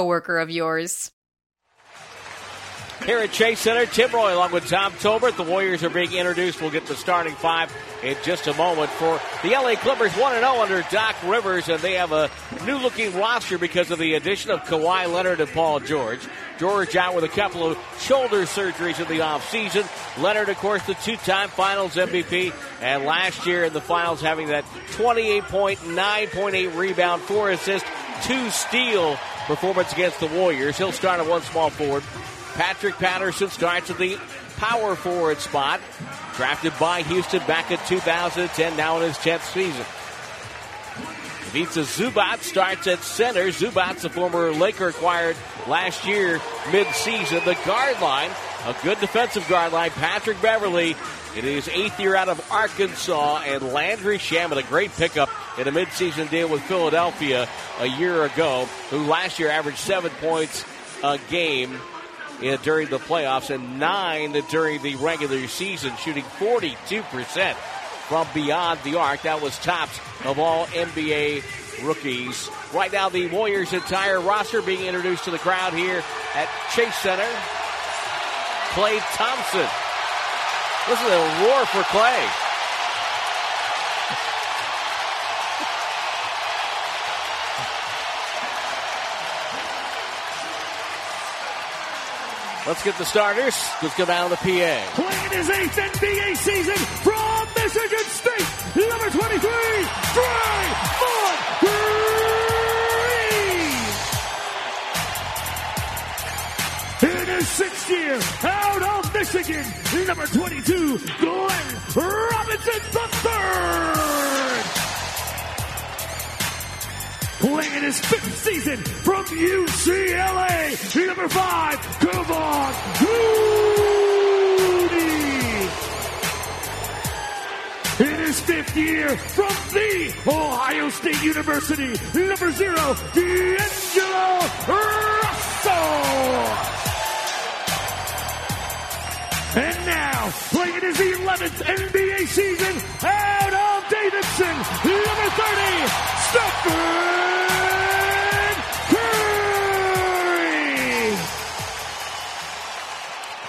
coworker of yours. Here at Chase Center, Tim Roye along with Tom Tolbert. The Warriors are being introduced. We'll get the starting five in just a moment for the LA Clippers 1 0 under Doc Rivers, and they have a new looking roster because of the addition of Kawhi Leonard and Paul George. George out with a couple of shoulder surgeries in the offseason. Leonard, of course, the two time finals MVP, and last year in the finals having that 28 point, 9.8 rebound, 4 assist, 2 steal performance against the Warriors. He'll start at one small forward. Patrick Patterson starts at the power forward spot. Drafted by Houston back in 2010, now in his 10th season. Ivica Zubac starts at center. Zubac's a former Laker acquired last year mid-season. The guard line, a good defensive guard line. Patrick Beverley in his eighth year out of Arkansas, and Landry Shamet, a great pickup in a midseason deal with Philadelphia a year ago, who last year averaged seven points a game in, during the playoffs and nine during the regular season, shooting 42% from beyond the arc. That was tops of all NBA rookies. Right now, the Warriors' entire roster being introduced to the crowd here at Chase Center. Klay Thompson Listen is a roar for Klay. Let's get the starters. Let's go down to the PA. Playing his eighth NBA season from Michigan State, number 23, Draymond Green. In his sixth year of number 22, Glenn Robinson III. Playing in his fifth season from UCLA, number five, Kevon Looney. In his fifth year from the Ohio State University, number zero, D'Angelo Russell. And now, playing in his 11th NBA season out of Davidson, number 30, Stephen Curry.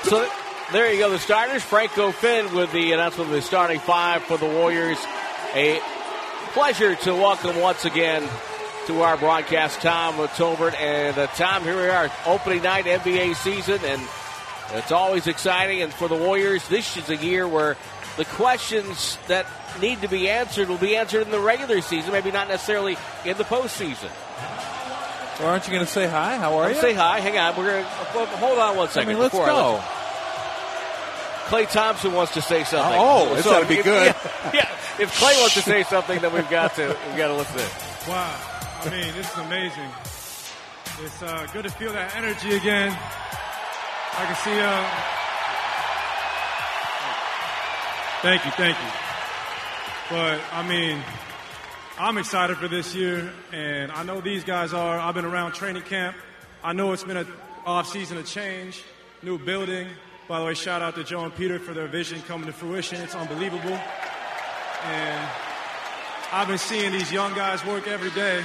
So there you go, the starters. Franco Finn with the announcement of the starting five for the Warriors. A pleasure to welcome once again to our broadcast Tom Tolbert. And uh, Tom, here we are, opening night NBA season, and it's always exciting, and for the Warriors, this is a year where the questions that need to be answered will be answered in the regular season, maybe not necessarily in the postseason. Well, aren't you going to say hi? How are I'll you? Say hi. Hang on. We're going to hold on one second. I mean, let's go. Klay Thompson wants to say something. Oh, this so ought to be if, good. Yeah, yeah, if Klay wants to say something, then we've got to we've got to listen. Wow, I mean, this is amazing. It's uh, good to feel that energy again. I can see. Uh, thank you, thank you. But I mean, I'm excited for this year, and I know these guys are. I've been around training camp. I know it's been an off season of change, new building. By the way, shout out to Joe and Peter for their vision coming to fruition. It's unbelievable. And I've been seeing these young guys work every day,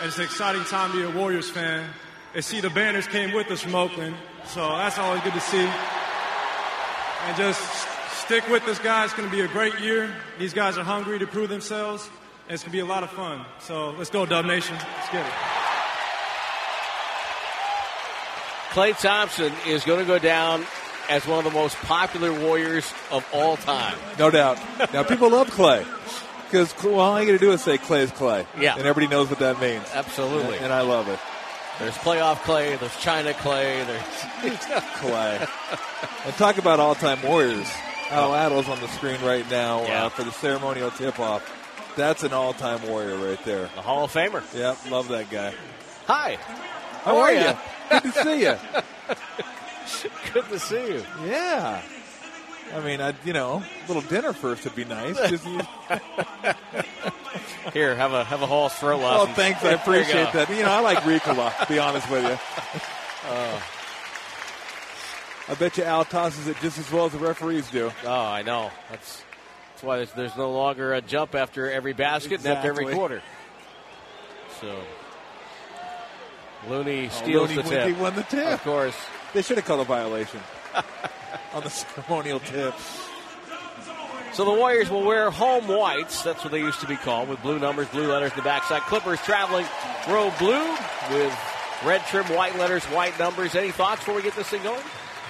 and it's an exciting time to be a Warriors fan. And see, the banners came with us from Oakland, so that's always good to see. And just stick with this, guys. It's going to be a great year. These guys are hungry to prove themselves, and it's going to be a lot of fun. So let's go, Dub Nation. Let's get it. Klay Thompson is going to go down as one of the most popular Warriors of all time. No doubt. Now, people love Klay Because, well, all you got to do is say Klay is Klay. Yeah. And everybody knows what that means. Absolutely. And, and I love it. There's playoff Klay. there's China Klay. there's Klay. and talk about all time Warriors. Al Attles on the screen right now Yeah. uh, for the ceremonial tip off. That's an all time Warrior right there. the Hall of Famer. Yep, love that guy. Hi. How are you? Good to see you. Good to see you. Yeah. I mean, I, you know, a little dinner first would be nice. Just, Here, have a have a Hall's throw oh, lesson. thanks. I you appreciate that. You know, I like Ricola, to be honest with you. Uh. I bet you Al tosses it just as well as the referees do. Oh, I know. That's that's why there's, there's no longer a jump after every basket and after every quarter. So Looney Oh, steals Looney the tip. won the tip. Of course. They should have called a violation on the ceremonial tip. So the Warriors will wear home whites. That's what they used to be called, with blue numbers, blue letters in the backside. Clippers traveling row blue with red trim, white letters, white numbers. Any thoughts before we get this thing going?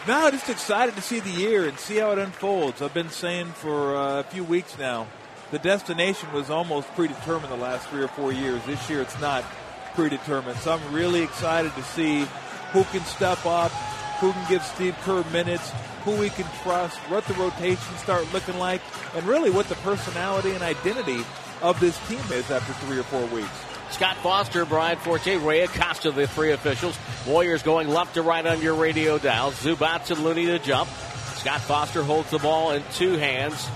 No, just excited to see the year and see how it unfolds. I've been saying for uh, a few weeks now, the destination was almost predetermined the last three or four years. This year, it's not predetermined. So I'm really excited to see who can step up, who can give Steve Kerr minutes, who we can trust, what the rotations start looking like, and really what the personality and identity of this team is after three or four weeks. Scott Foster, Brian Forte, Ray Acosta, the three officials. Warriors going left to right on your radio dial. Zubac and Looney to jump. Scott Foster holds the ball in two hands.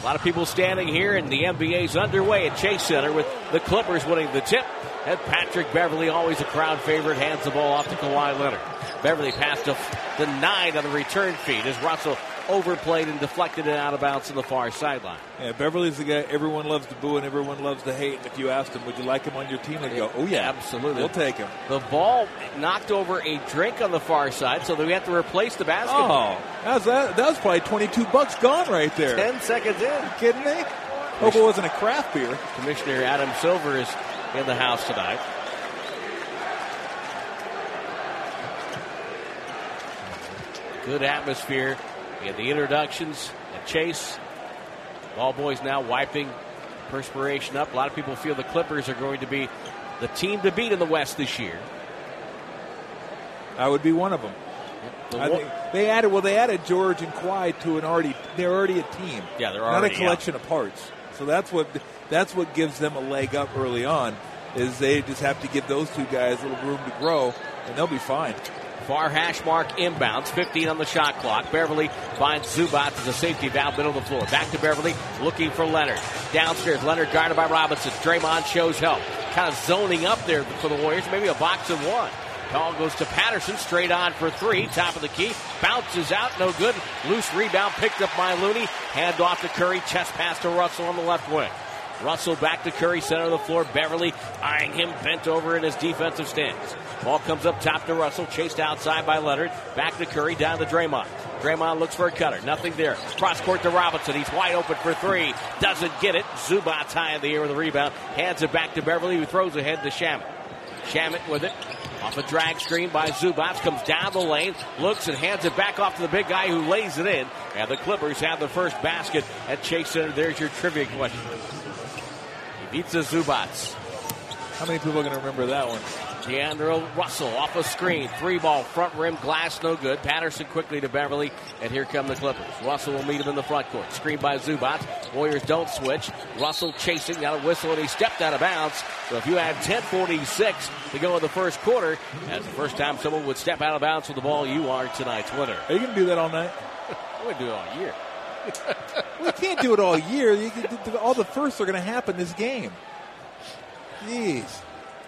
A lot of people standing here, and the NBA's underway at Chase Center with the Clippers winning the tip. And Patrick Beverley, always a crowd favorite, hands the ball off to Kawhi Leonard. Beverley passed to the nine on the return feed as Russell overplayed and deflected it out of bounds to the far sideline. Yeah, Beverley's the guy everyone loves to boo and everyone loves to hate. And if you asked him, would you like him on your team? They'd go, oh, yeah. Absolutely. We'll take him. The ball knocked over a drink on the far side, so we have to replace the basketball. Oh, that was, that, that was probably 22 bucks gone right there. Ten seconds in. kidding me? Hope it wasn't a craft beer. Commissioner Adam Silver is in the house tonight. Good atmosphere. We had the introductions at Chase. Ball boys now wiping perspiration up. A lot of people feel the Clippers are going to be the team to beat in the West this year. I would be one of them. The they added well, they added George and Kawhi to an already they're already a team. Yeah, they're not a collection of parts. So that's what that's what gives them a leg up early on. Is they just have to give those two guys a little room to grow, and they'll be fine. Far hash mark inbounds, 15 on the shot clock. Beverley finds Zubac as a safety valve, middle of the floor. Back to Beverley, looking for Leonard. Downstairs, Leonard guarded by Robinson. Draymond shows help. Kind of zoning up there for the Warriors, maybe a box of one. Call goes to Patterson, straight on for three, top of the key. Bounces out, no good. Loose rebound picked up by Looney. Hand off to Curry, chest pass to Russell on the left wing. Russell back to Curry, center of the floor. Beverley eyeing him, bent over in his defensive stance. Ball comes up top to Russell, chased outside by Leonard. Back to Curry, down to Draymond. Draymond looks for a cutter, nothing there. Cross court to Robinson, he's wide open for three. Doesn't get it. Zubac high in the air with a rebound. Hands it back to Beverley, who throws ahead to Shamet. Shamet with it. Off a drag screen by Zubac, comes down the lane, looks and hands it back off to the big guy who lays it in. And the Clippers have the first basket at Chase Center. There's your trivia question. He beats the Zubac. How many people are going to remember that one? D'Angelo Russell off a screen. Three ball, front rim, glass, no good. Patterson quickly to Beverley, and here come the Clippers. Russell will meet him in the front court. Screen by Zubac. Warriors don't switch. Russell chasing, got a whistle, and he stepped out of bounds. So if you had 10.46 to go in the first quarter, that's the first time someone would step out of bounds with the ball, you are tonight's winner. Are you going to do that all night? We do it all year. We can't do it all year. Can- all the firsts are going to happen this game. Jeez.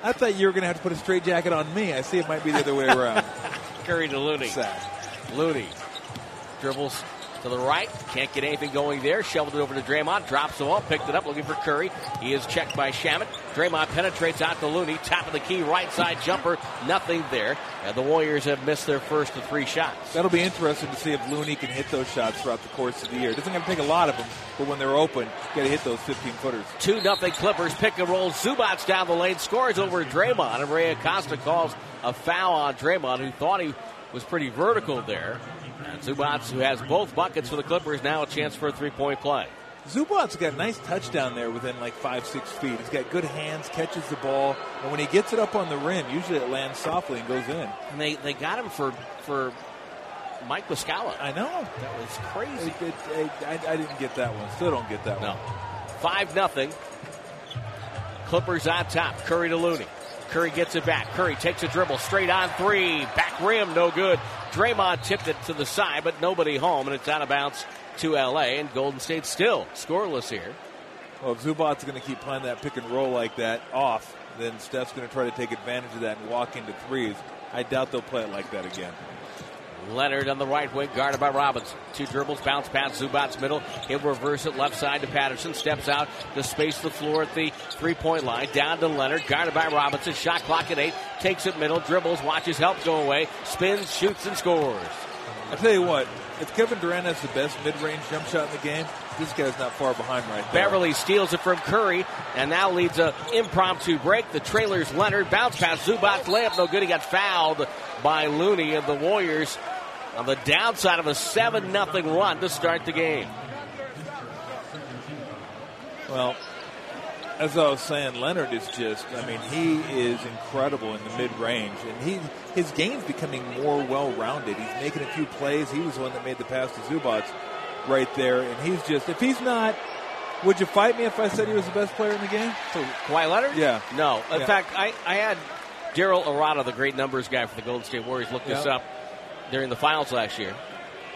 I thought you were going to have to put a straight jacket on me. I see it might be the other way around. Curry to Looney. Sad. Looney dribbles to the right. Can't get anything going there. Shoveled it over to Draymond. Drops the ball. Picked it up looking for Curry. He is checked by Shamet. Draymond penetrates out to Looney. Top of the key. Right side jumper. Nothing there. And the Warriors have missed their first of three shots. That'll be interesting to see if Looney can hit those shots throughout the course of the year. It doesn't have to take a lot of them, but when they're open, you got to hit those 15 footers. 2 nothing Clippers pick and roll. Zubac down the lane. Scores over Draymond. And Ray Acosta calls a foul on Draymond, who thought he was pretty vertical there. And Zubac, who has both buckets for the Clippers, now a chance for a three point play. Zubac's got a nice touchdown there within like five, six feet. He's got good hands, catches the ball, and when he gets it up on the rim, usually it lands softly and goes in. And they, they got him for for Mike Muscala. I know. That was crazy. It- it- I, I didn't get that one. Still don't get that No. one. Five nothing. Clippers on top. Curry to Looney. Curry gets it back. Curry takes a dribble straight on three. Back rim, no good. Draymond tipped it to the side, but nobody home, and it's out of bounds to LA, and Golden State still scoreless here. Well, if Zubac's going to keep playing that pick and roll like that off, then Steph's going to try to take advantage of that and walk into threes. I doubt they'll play it like that again. Leonard on the right wing, guarded by Robinson. Two dribbles, bounce pass, Zubac's middle. He'll reverse it left side to Patterson. Steps out to space the floor at the three point line. Down to Leonard, guarded by Robinson. Shot clock at eight. Takes it middle, dribbles, watches help go away. Spins, shoots, and scores. I tell you what, if Kevin Durant has the best mid range jump shot in the game, this guy's not far behind right there. Beverley steals it from Curry and now leads a impromptu break. The trailer's Leonard. Bounce pass, Zubac layup, no good. He got fouled by Looney of the Warriors on the downside of a 7 0 run to start the game. Well, as I was saying, Leonard is just, I mean, he is incredible in the mid range. And he his game's becoming more well rounded. He's making a few plays. He was the one that made the pass to Zubac right there. And he's just, if he's not, would you fight me if I said he was the best player in the game? So, Kawhi Leonard? Yeah. No. In Yeah. fact, I, I had Daryl Arata, the great numbers guy for the Golden State Warriors, look this up during the finals last year.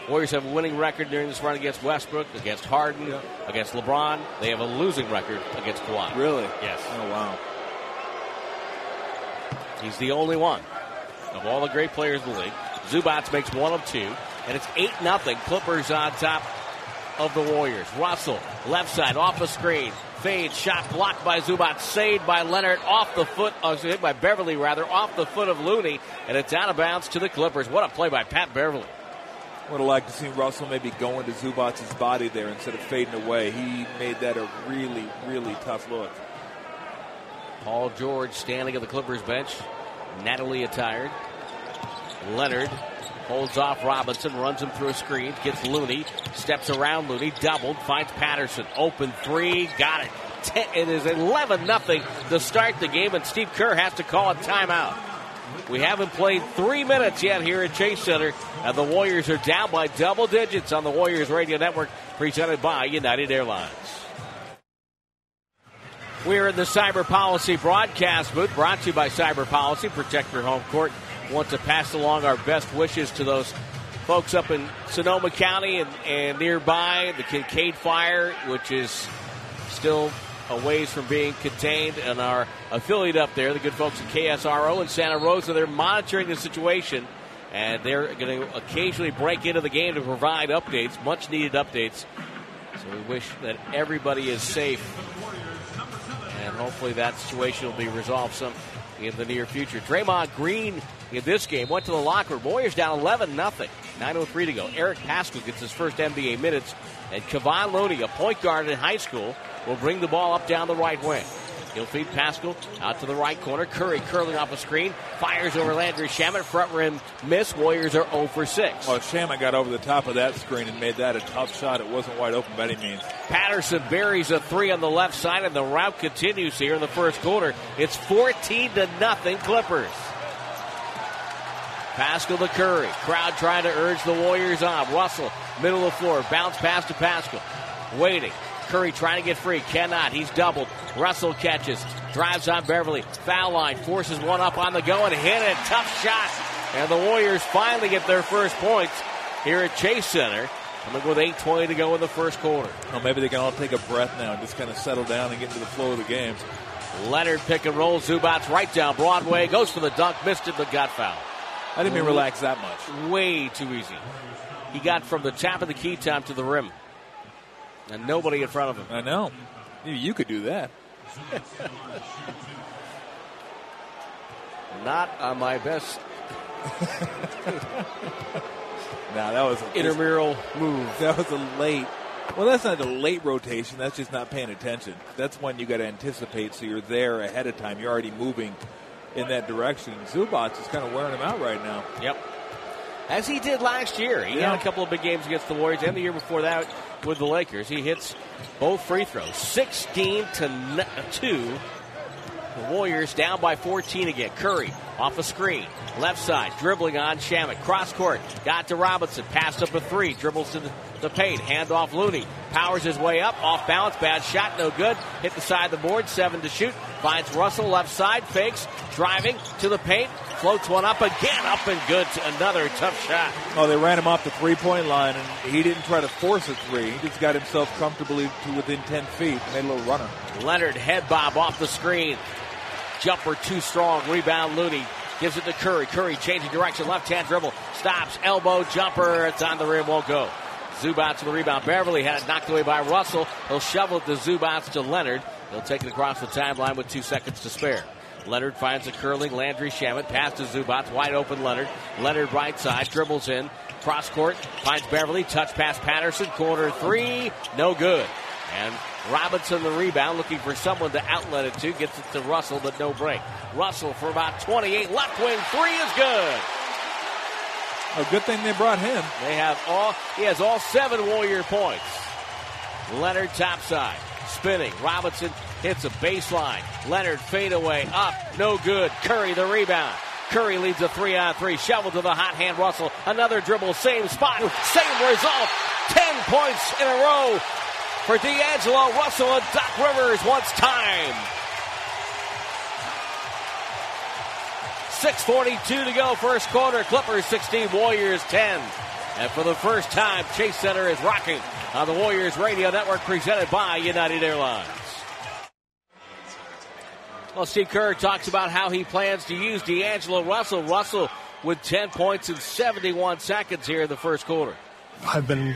Warriors have a winning record during this run against Westbrook, against Harden, Yeah. against LeBron. They have a losing record against Kawhi. Really? Yes. Oh, wow. He's the only one of all the great players in the league. Zubac makes one of two, and it's 8 nothing. Clippers on top of the Warriors. Russell, left side, off the screen. Fade, shot blocked by Zubac, saved by Leonard, off the foot, uh, hit by Beverley rather, off the foot of Looney, and it's out of bounds to the Clippers. What a play by Pat Beverley. Would have liked to see Russell maybe go into Zubac's body there instead of fading away. He made that a really, really tough look. Paul George standing at the Clippers bench, Natalie attired. Leonard holds off Robinson, runs him through a screen, gets Looney, steps around Looney, doubled, finds Patterson, open three, got it. Ten, it is 11 nothing to start the game, and Steve Kerr has to call a timeout. We haven't played three minutes yet here at Chase Center, and the Warriors are down by double digits on the Warriors Radio Network, presented by United Airlines. We're in the Cyber Policy broadcast booth, brought to you by Cyber Policy. Protect your home court. Want to pass along our best wishes to those folks up in Sonoma County and, and nearby. The Kincade fire, which is still a ways from being contained, and our affiliate up there, the good folks at KSRO in Santa Rosa, they're monitoring the situation, and they're going to occasionally break into the game to provide updates, much needed updates. So we wish that everybody is safe and hopefully that situation will be resolved some in the near future. Draymond Green in this game went to the locker room. Warriors down 11 nothing. 9:03 to go. Eric Paschall gets his first NBA minutes, and Kevon Looney, a point guard in high school, will bring the ball up down the right wing. He'll feed Paschall out to the right corner. Curry curling off a screen, fires over Landry Shamet. Front rim miss. Warriors are 0 for 6. Oh, Shamet got over the top of that screen and made that a tough shot. It wasn't wide open by any means. Patterson buries a three on the left side, and the route continues here in the first quarter. It's 14 to nothing Clippers. Paschall to Curry. Crowd trying to urge the Warriors on. Russell, middle of the floor, bounce pass to Paschall. Waiting. Curry trying to get free. Cannot. He's doubled. Russell catches. Drives on Beverley. Foul line. Forces one up on the go and hit it. Tough shot. And the Warriors finally get their first points here at Chase Center. Coming with 8.20 to go in the first quarter. Well, maybe they can all take a breath now and just kind of settle down and get into the flow of the game. Leonard pick and roll. Zubac right down Broadway. Goes for the dunk. Missed it, but got fouled. I didn't mean relax that much. Way too easy. He got from the top of the key time to the rim. And nobody in front of him. I know. You, you could do that. Not on my best Now that was a, intramural move. That was a late. Well, that's not a late rotation. That's just not paying attention. That's when you got to anticipate, so you're there ahead of time. You're already moving in that direction. Zubac is kind of wearing him out right now. Yep. As he did last year. He Yeah. had a couple of big games against the Warriors and the year before that with the Lakers. He hits both free throws. 16 to uh, 2 The Warriors down by 14 again. Curry off a screen. Left side, dribbling on Shamet. Cross court. Got to Robinson. Passed up a three. Dribbles to the paint. Hand off Looney. Powers his way up. Off balance. Bad shot. No good. Hit the side of the board. Seven to shoot. Finds Russell left side. Fakes. Driving to the paint. Floats one up again. Up and good. Another tough shot. Oh, they ran him off the three point line, and he didn't try to force a three. He just got himself comfortably to within 10 feet. Made a little runner. Leonard head bob off the screen. Jumper too strong. Rebound Looney. Gives it to Curry. Curry changing direction. Left hand dribble. Stops. Elbow jumper. It's on the rim. Won't go. Zubac to the rebound. Beverley had it knocked away by Russell. He'll shovel it to Zubac to Leonard. He'll take it across the timeline with two seconds to spare. Leonard finds a curling Landry Shamet. Pass to Zubac. Wide open Leonard. Leonard right side. Dribbles in. Cross court. Finds Beverley. Touch pass Patterson. Corner three. No good. And Robinson the rebound, looking for someone to outlet it to. Gets it to Russell, but no break. Russell for about 28. Left wing three is good. A good thing they brought him. They have all, he has all seven Warrior points. Leonard topside. Spinning. Robinson hits a baseline. Leonard fade away. Up. No good. Curry the rebound. Curry leads a three on three. Shovel to the hot hand Russell. Another dribble. Same spot. Same result. Ten points in a row for D'Angelo Russell and Doc Rivers once time. 6.42 to go, first quarter. Clippers 16, Warriors 10. And for the first time, Chase Center is rocking on the Warriors Radio Network presented by United Airlines. Well, Steve Kerr talks about how he plans to use D'Angelo Russell. Russell with 10 points in 71 seconds here in the first quarter. I've been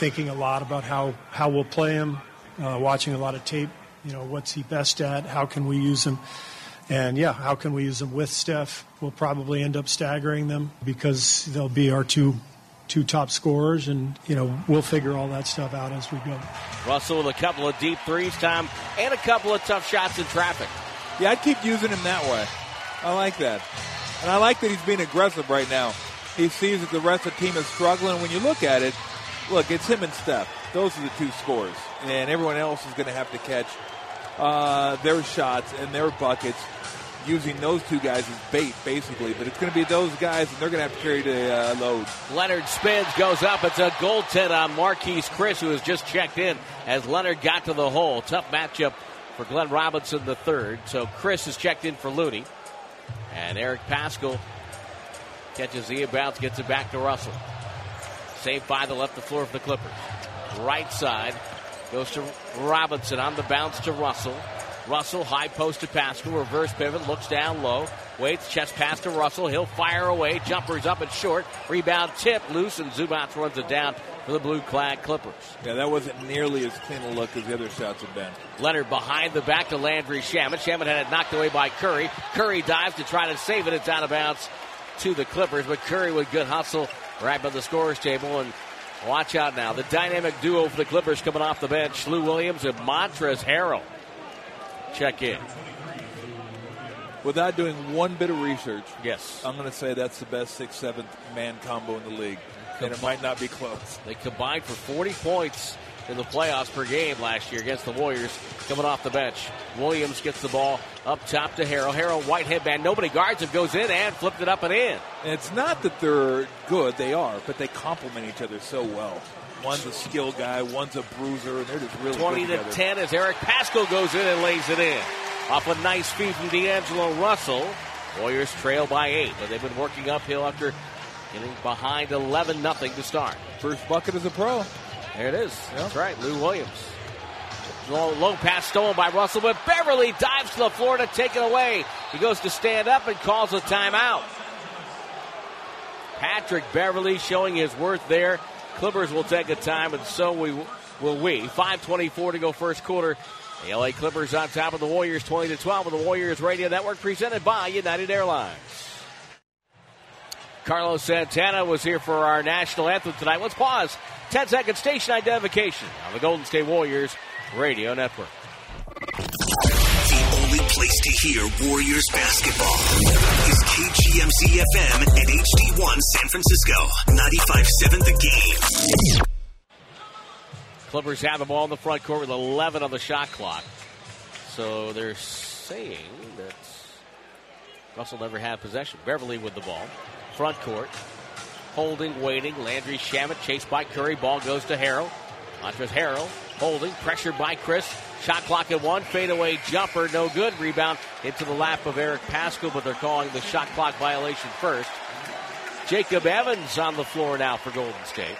thinking a lot about how, how we'll play him, uh, watching a lot of tape. You know, what's he best at? How can we use him? And yeah, how can we use them with Steph? We'll probably end up staggering them because they'll be our two two top scorers, and you know we'll figure all that stuff out as we go. Russell with a couple of deep threes, Tom, and a couple of tough shots in traffic. Yeah, I'd keep using him that way. I like that, and I like that he's being aggressive right now. He sees that the rest of the team is struggling. When you look at it, look, it's him and Steph. Those are the two scores, and everyone else is going to have to catch uh, their shots and their buckets using those two guys as bait, basically. But it's going to be those guys, and they're going to have to carry the uh, load. Leonard spins, goes up. It's a goaltend on Marquese Chriss, who has just checked in as Leonard got to the hole. Tough matchup for Glenn Robinson the third. So Chriss has checked in for Looney. And Eric Paschall catches the inbounds, gets it back to Russell. Same by the left of the floor for the Clippers. Right side goes to Robinson on the bounce to Russell. Russell, high post to Paschall, reverse pivot, looks down low, waits, chest pass to Russell. He'll fire away. Jumper's up and short. Rebound tip, loose, and Zubac runs it down for the blue clad Clippers. Yeah, that wasn't nearly as clean a look as the other shots have been. Leonard behind the back to Landry Shamet. Shamet had it knocked away by Curry. Curry dives to try to save it. It's out of bounds to the Clippers, but Curry with good hustle right by the scorer's table and Watch out now. The dynamic duo for the Clippers coming off the bench. Lou Williams and Montrezl Harrell check in. Without doing one bit of research, yes, I'm going to say that's the best six, seventh man combo in the league, and it might not be close. They combined for 40 points in the playoffs per game last year against the Warriors. Coming off the bench, Williams gets the ball up top to Harrell. Harrell white headband, nobody guards him, goes in and flipped it up and in. And it's not that they're good, they are, but they complement each other so well. One's a skill guy, one's a bruiser, and they're just really 20 to 10 as Eric Paschall goes in and lays it in. Off a nice feed from D'Angelo Russell. Warriors trail by eight, but they've been working uphill after getting behind 11 nothing to start. First bucket as a pro. There it is. Yep. That's right, Lou Williams. Long, long pass stolen by Russell, but Beverley dives to the floor to take it away. He goes to stand up and calls a timeout. Patrick Beverley showing his worth there. Clippers will take a time, and so we will we. 5:24 to go first quarter. The LA Clippers on top of the Warriors, 20 to 12, with the Warriors Radio Network presented by United Airlines. Carlos Santana was here for our national anthem tonight. Let's pause. 10 second station identification on the Golden State Warriors Radio Network. The only place to hear Warriors basketball is KGMZ FM and HD1 San Francisco. 95.7 The Game. Clippers have the ball in the front court with 11 on the shot clock. So they're saying that Russell never had possession. Beverley with the ball. Front court. Holding, waiting. Landry Shamet chased by Curry. Ball goes to Harrell. Montrezl Harrell holding, pressured by Chriss. Shot clock at one. Fadeaway jumper, no good. Rebound into the lap of Eric Paschall, but they're calling the shot clock violation first. Jacob Evans on the floor now for Golden State.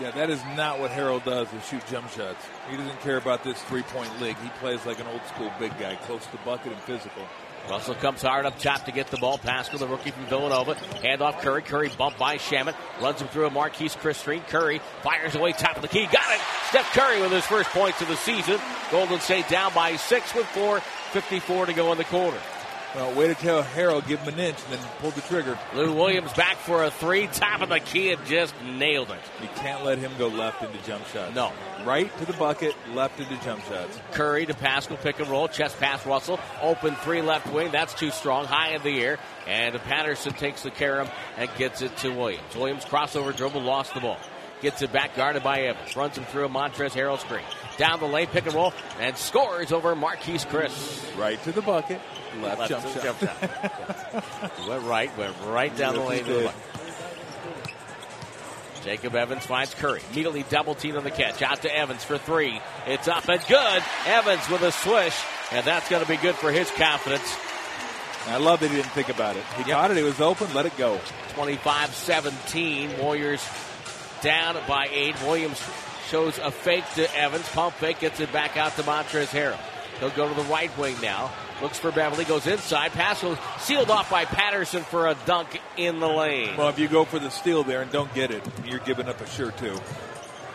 Yeah, that is not what Harrell does is shoot jump shots. He doesn't care about this three point league. He plays like an old school big guy, close to bucket and physical. Russell comes hard up top to get the ball. Paschall, the rookie from Villanova. Hand off Curry. Curry bumped by Shamet. Runs him through a Marquese Chriss screen. Curry fires away top of the key. Got it. Steph Curry with his first points of the season. Golden State down by six with four. 54 to go in the quarter. Well, way to tell Harrell, give him an inch, and then pull the trigger. Lou Williams back for a three. Top of the key and just nailed it. You can't let him go left into jump shots. No. Right to the bucket, left into jump shots. Curry to Paschall, pick and roll, chest pass Russell, open three left wing. That's too strong, high in the air. And Patterson takes the carom and gets it to Williams. Williams crossover dribble, lost the ball. Gets it back, guarded by Evans. Runs him through a Montrezl Harrell screen. Down the lane, pick and roll, and scores over Marquese Chriss. Right to the bucket, left, Left jump shot. jump shot. went right, went right down the lane the. Jacob Evans finds Curry. Immediately double team on the catch. Out to Evans for three. It's up and good. Evans with a swish, and that's going to be good for his confidence. I love that he didn't think about it. He got it, it was open, let it go. 25 17. Warriors down by eight. Williams shows a fake to Evans. Pump fake gets it back out to Montrezl Harrell. He'll go to the right wing now. Looks for Beverley, goes inside. Pass was sealed off by Patterson for a dunk in the lane. Well, if you go for the steal there and don't get it, you're giving up a sure two.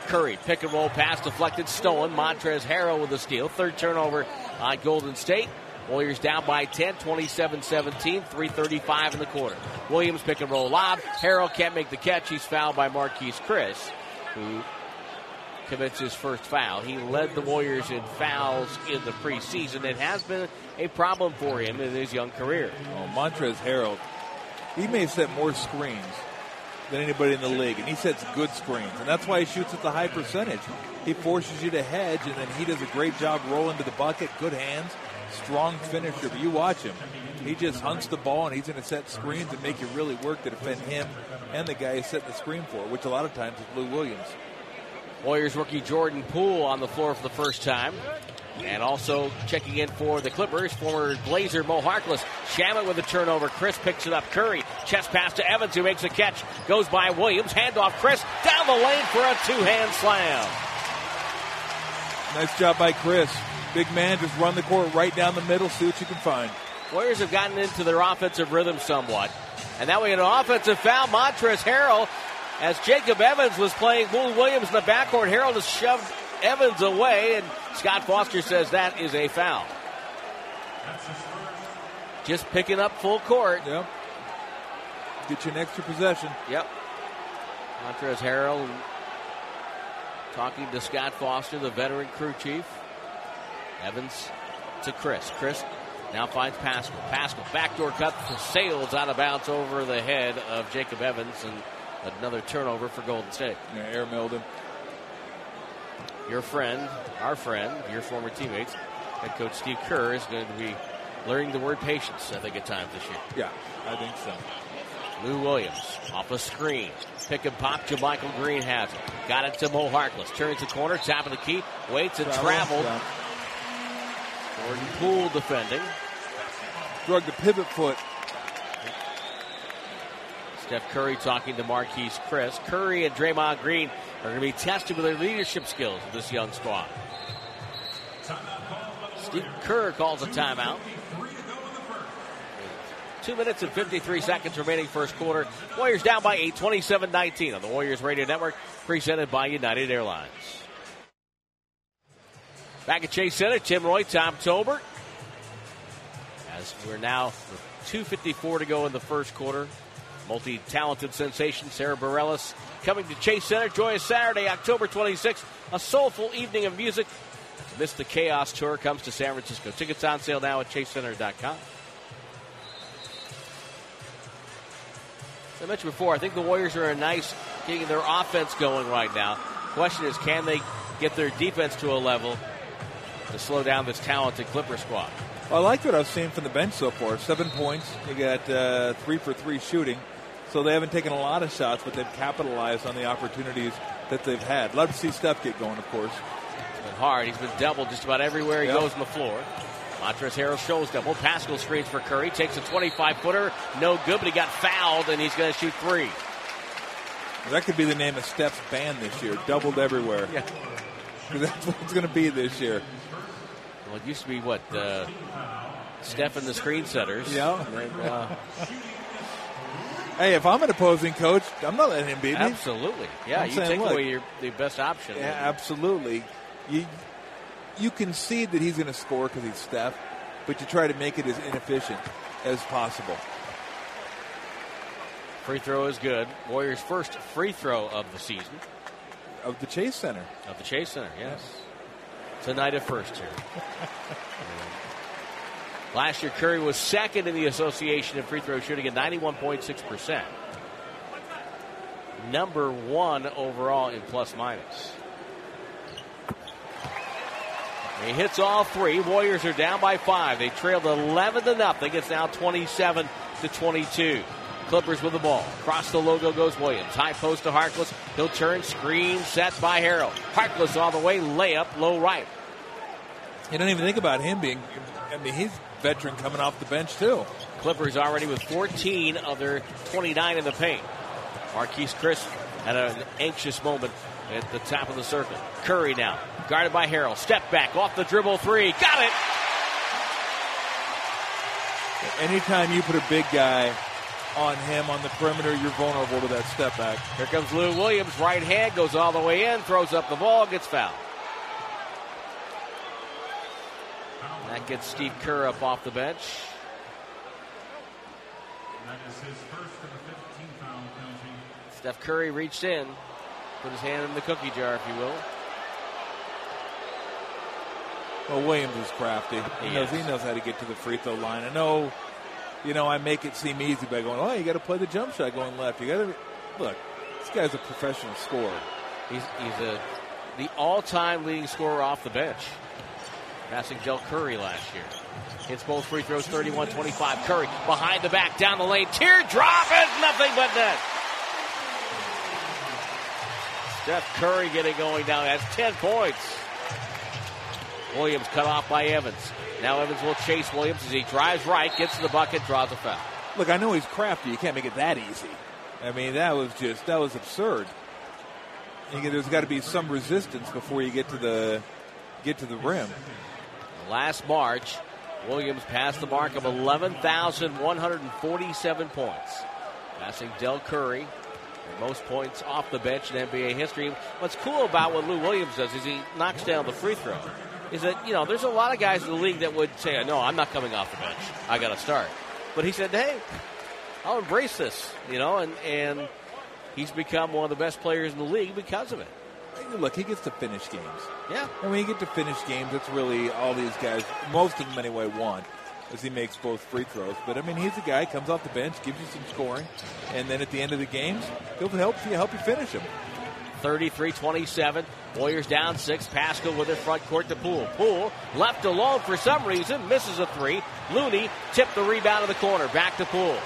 Curry, pick and roll pass deflected, stolen. Montrezl Harrell with a steal. Third turnover on Golden State. Warriors down by 10, 27-17, 3.35 in the quarter. Williams pick and roll lob. Harrell can't make the catch. He's fouled by Marquese Chriss, who commits his first foul. He led the Warriors in fouls in the preseason. It has been a problem for him in his young career. Oh, Montrezl Harrell, he may set more screens than anybody in the league, and he sets good screens, and that's why he shoots at the high percentage. He forces you to hedge, and then he does a great job rolling to the bucket. Good hands, strong finisher. But you watch him; he just hunts the ball, and he's going to set screens and make you really work to defend him and the guy he's setting the screen for, which a lot of times is Lou Williams. Warriors rookie Jordan Poole on the floor for the first time. And also checking in for the Clippers, former Blazer Mo Harkless. Shamet with a turnover. Chriss picks it up. Curry, chest pass to Evans, who makes a catch. Goes by Williams. Handoff Chriss down the lane for a two hand slam. Nice job by Chriss. Big man, just run the court right down the middle, see what you can find. Warriors have gotten into their offensive rhythm somewhat. And now we get an offensive foul. Montrezl Harrell, as Jacob Evans was playing Will Williams in the backcourt, Harrell just shoved Evans away, and Scott Foster says that is a foul. Just picking up full court. Yep. Get you an extra possession. Yep. Montrezl Harrell talking to Scott Foster, the veteran crew chief. Evans to Chriss. Chriss now finds Paschall. Paschall, backdoor cut Sales out of bounds over the head of Jacob Evans, and another turnover for Golden State. Yeah, air Milden. Your friend, our friend, your former teammates, head coach Steve Kerr is going to be learning the word patience, I think, at times this year. Yeah, I think so. Lou Williams off a screen. Pick and pop. JaMychal Green has it. Got it to Mo Harkless. Turns the corner. Top of the key. Waits and traveled. Yeah. Jordan Poole defending. Drug the pivot foot. Steph Curry talking to Marquese Chriss. Curry and Draymond Green are going to be tested with their leadership skills with this young squad. Steve Kerr calls a timeout. Two minutes and 53 seconds remaining first quarter. Warriors down by 8, 27 19 on the Warriors Radio Network, presented by United Airlines. Back at Chase Center, Tim Roye, Tom Tolbert. As we're now 2.54 to go in the first quarter. Multi talented sensation Sarah Bareilles coming to Chase Center. Joyous Saturday, October 26th. A soulful evening of music. Amidst the Chaos Tour comes to San Francisco. Tickets on sale now at chasecenter.com. As I mentioned before, I think the Warriors are a nice getting their offense going right now. Question is, can they get their defense to a level to slow down this talented Clipper squad. Well, I like what I've seen from the bench so far. Seven points. You got uh, three for three shooting. So they haven't taken a lot of shots, but they've capitalized on the opportunities that they've had. Love to see Steph get going, of course. It's been hard. He's been doubled just about everywhere he Yep. goes on the floor. Montrezl Harrell shows double. Paschall screens for Curry. Takes a 25 footer. No good, but he got fouled, and he's going to shoot three. That could be the name of Steph's band this year. Doubled everywhere. Yeah. that's what it's going to be this year. Well, it used to be what? Uh, Steph and the screen setters. Yeah. And uh, Hey, if I'm an opposing coach, I'm not letting him beat me. absolutely. Yeah, I'm you saying, take look. away your the best option. Yeah, absolutely. You you concede that he's going to score because he's Steph, but you try to make it as inefficient as possible. Free throw is good. Warriors' first free throw of the season. Of the Chase Center. Of the Chase Center, yes. Tonight at first here. Last year, Curry was second in the association in free throw shooting at 91.6%. Number one overall in plus minus. He hits all three. Warriors are down by five. They trailed 11 to nothing. It's now 27 to 22. Clippers with the ball. Across the logo goes Williams. High post to Harkless. He'll turn. Screen set by Harrell. Harkless all the way. Layup low right. You don't even think about him being. I mean, he's veteran coming off the bench too. Clippers already with 14 of their 29 in the paint. Marquese Chriss had an anxious moment at the top of the circle. Curry now, guarded by Harrell. Step back off the dribble three. Got it! Anytime you put a big guy on him on the perimeter, you're vulnerable to that step back. Here comes Lou Williams. Right hand goes all the way in, throws up the ball, gets fouled. That gets Steve Kerr up off the bench. Steph Curry reached in, put his hand in the cookie jar, if you will. Well, Williams is crafty. He, He knows is. he knows how to get to the free throw line. I know, you know, I make it seem easy by going, oh, you got to play the jump shot going left. You got to look. This guy's a professional scorer. He's, he's a, the all-time leading scorer off the bench, passing Del Curry last year. Hits both free throws, 31-25. Curry behind the back, down the lane, teardrop is nothing but net. Steph Curry getting going down. That's 10 points. Williams cut off by Evans. Now Evans will chase Williams as he drives right, gets to the bucket, draws a foul. Look, I know he's crafty. You can't make it that easy. I mean, that was just that was absurd. You There's got to be some resistance before you get to the get to the rim. Last March, Williams passed the mark of 11,147 points, passing Del Curry. the Most points off the bench in NBA history. What's cool about what Lou Williams does is he knocks down the free throw. Is that, you know, there's a lot of guys in the league that would say, no, I'm not coming off the bench. I got to start. But he said, hey, I'll embrace this, you know, and, and he's become one of the best players in the league because of it. Look, he gets to finish games. Yeah. And when you get to finish games, that's really all these guys, most of them anyway, want is he makes both free throws. But I mean, he's a guy comes off the bench, gives you some scoring, and then at the end of the games, he'll help you help you finish him. 33-27. Warriors down six. Paschall with it front court to Poole. Poole left alone for some reason. Misses a three. Looney tipped the rebound in the corner. Back to Poole.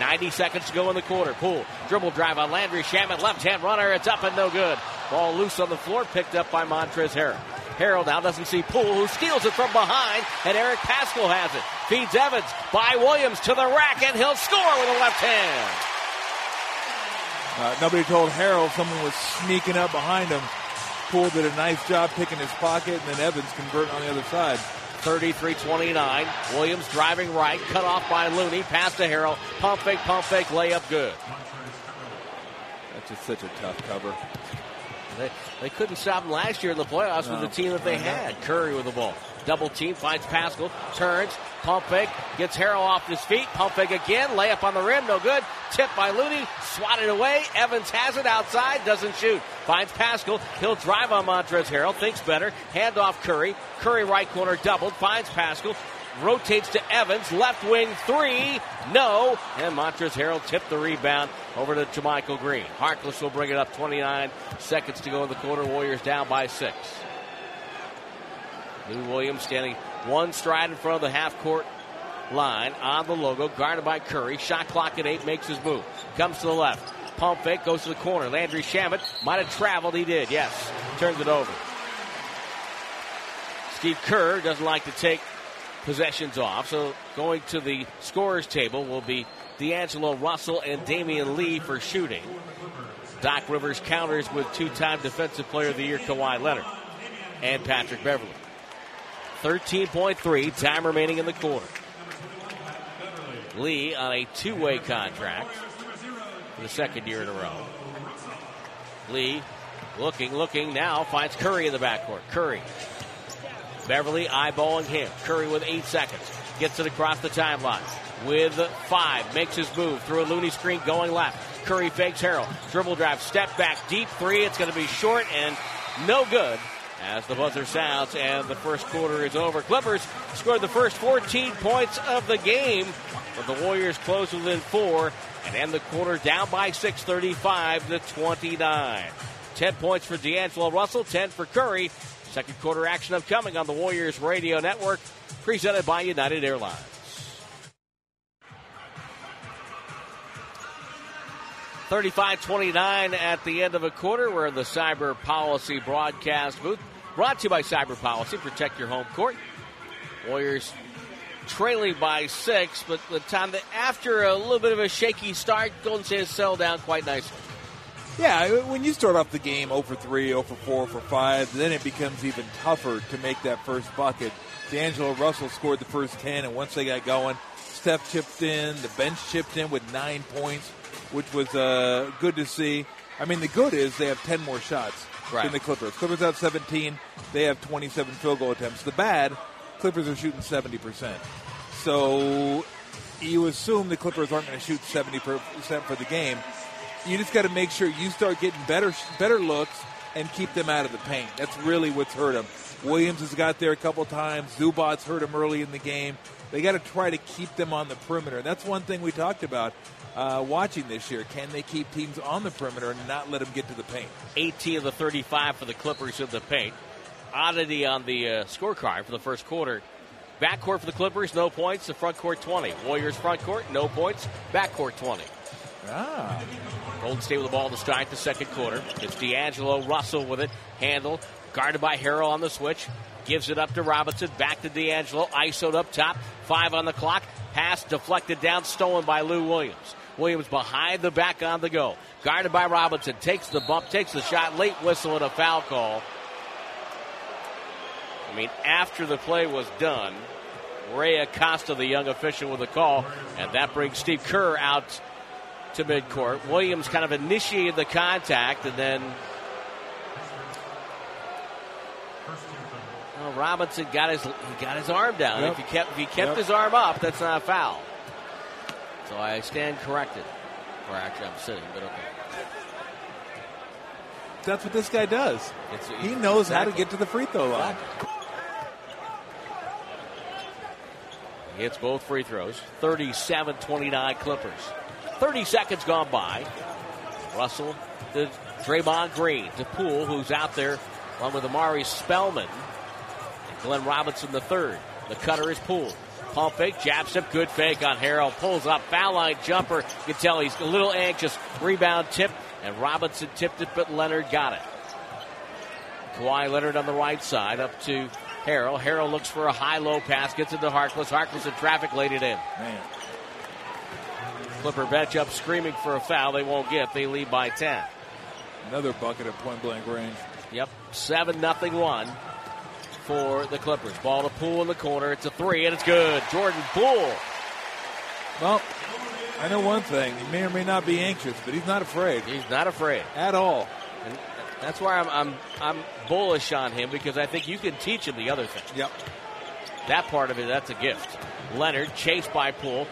90 seconds to go in the quarter. Poole dribble drive on Landry Shamet. Left hand runner. It's up and no good. Ball loose on the floor. Picked up by Montrezl Harrell. Harrell now doesn't see Poole, who steals it from behind, and Eric Paschall has it. Feeds Evans by Williams to the rack, and he'll score with a left hand. Uh, nobody told Harrell someone was sneaking up behind him. Poole did a nice job picking his pocket, and then Evans converting on the other side. 33-29. Williams driving right, cut off by Looney, pass to Harrell, pump fake, pump fake, layup good. That's just such a tough cover. They, they couldn't stop him last year in the playoffs with the team that they had. Curry with the ball. Double team, finds Paschall, turns, pump fake, gets Harrell off his feet, pump fake again, layup on the rim, no good. Tip by Looney, swatted away. Evans has it outside, doesn't shoot. Finds Paschall, he'll drive on Montrezl Harrell, thinks better, hand off Curry. Curry right corner doubled, finds Paschall, rotates to Evans, left wing three, no, and Montrez Harrell tipped the rebound over to JaMychal Green. Harkless will bring it up 29 seconds to go in the quarter. Warriors down by six. Lou Williams standing one stride in front of the half court line on the logo, guarded by Curry. Shot clock at eight, makes his move. Comes to the left. Pump fake, goes to the corner. Landry Shamet might have traveled. He did, yes. Turns it over. Steve Kerr doesn't like to take possessions off, so going to the scorers table will be D'Angelo Russell and Damion Lee for shooting. Doc Rivers counters with two time Defensive Player of the Year Kawhi Leonard and Patrick Beverley. 13.3, time remaining in the quarter. Lee on a two way contract for the second year in a row. Lee looking, looking now, finds Curry in the backcourt. Curry. Beverley eyeballing him. Curry with eight seconds. Gets it across the timeline with five. Makes his move through a Looney screen going left. Curry fakes Harrell. Dribble drive, step back, deep three. It's going to be short and no good as the buzzer sounds and the first quarter is over. Clippers scored the first 14 points of the game, but the Warriors close within four and end the quarter down by 6, 35 to 29. 10 points for D'Angelo Russell, 10 for Curry. Second quarter action upcoming on the Warriors Radio Network, presented by United Airlines. Thirty-five twenty-nine at the end of a quarter. We're in the Cyber Policy broadcast booth. Brought to you by Cyber Policy. Protect your home court. Warriors trailing by six, but the time that after a little bit of a shaky start, Golden State has settled down quite nicely. Yeah, when you start off the game 0 for 3, 0 for 4, for 5, then it becomes even tougher to make that first bucket. D'Angelo Russell scored the first 10, and once they got going, Steph chipped in, the bench chipped in with nine points, which was uh, good to see. I mean, the good is they have 10 more shots Right. than the Clippers. Clippers have 17, they have 27 field goal attempts. The bad, Clippers are shooting 70%. So you assume the Clippers aren't going to shoot 70% for the game. You just got to make sure you start getting better better looks and keep them out of the paint. That's really what's hurt them. Williams has got there a couple times. Zubac hurt him early in the game. They got to try to keep them on the perimeter. That's one thing we talked about uh, watching this year. Can they keep teams on the perimeter and not let them get to the paint? 18 of the 35 for the Clippers in the paint. Oddity on the uh, scorecard for the first quarter. Backcourt for the Clippers, no points. The front court, 20. Warriors front court, no points. Backcourt, 20. Ah, Golden State with the ball to start the second quarter. It's D'Angelo Russell with it. Handle. Guarded by Harrell on the switch. Gives it up to Robinson. Back to D'Angelo. ISO'd up top. Five on the clock. Pass deflected down. Stolen by Lou Williams. Williams behind the back on the go. Guarded by Robinson. Takes the bump. Takes the shot. Late whistle and a foul call. I mean, after the play was done, Ray Acosta, the young official, with a call, and that brings Steve Kerr out to midcourt. Williams kind of initiated the contact, and then well, Robinson got his he got his arm down. Yep. If he kept if he kept Yep. his arm up, that's not a foul. So I stand corrected. Or actually, I'm sitting, but okay. that's what this guy does. It's, He knows how to get to the free throw line. He hits both free throws. 37 29 Clippers. 30 seconds gone by. Russell to Draymond Green to Poole, who's out there along with Omari Spellman. And Glenn Robinson the third. The cutter is Poole. Pump fake, jab step, good fake on Harrell. Pulls up, foul line jumper. You can tell he's a little anxious. Rebound tip, and Robinson tipped it, but Leonard got it. Kawhi Leonard on the right side up to Harrell. Harrell looks for a high-low pass, gets it to Harkless. Harkless in traffic laid it in. Man. Clipper bench up screaming for a foul. They won't get. They lead by 10. Another bucket at point blank range. Yep, 7 nothing one for the Clippers. Ball to Poole in the corner. It's a three, and it's good. Jordan Poole. Well, I know one thing. He may or may not be anxious, but he's not afraid He's not afraid. at all. And that's why I'm, I'm, I'm bullish on him because I think you can teach him the other thing. Yep. That part of it, that's a gift. Leonard chased by Poole.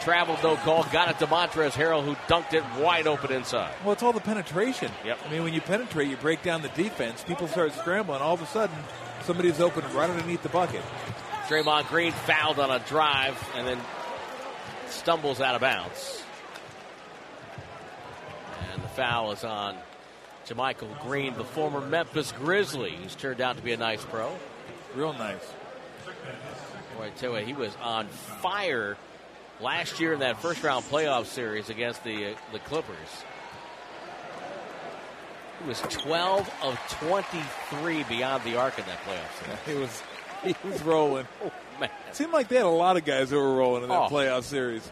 Traveled, no call. Got it to Montrezl Harrell, who dunked it wide open inside. Well, it's all the penetration. Yep. I mean, when you penetrate, you break down the defense. People start scrambling. All of a sudden, somebody's open right underneath the bucket. Draymond Green fouled on a drive and then stumbles out of bounds. And the foul is on JaMychal Green, the former Memphis Grizzly, who's turned out to be a nice pro. Real nice. Boy, I tell you he was on fire last year in that first round playoff series against the uh, the Clippers. He was 12 of 23 beyond the arc in that playoff series. He was he was rolling. Oh, man. Seemed like they had a lot of guys who were rolling in that Oh. playoff series.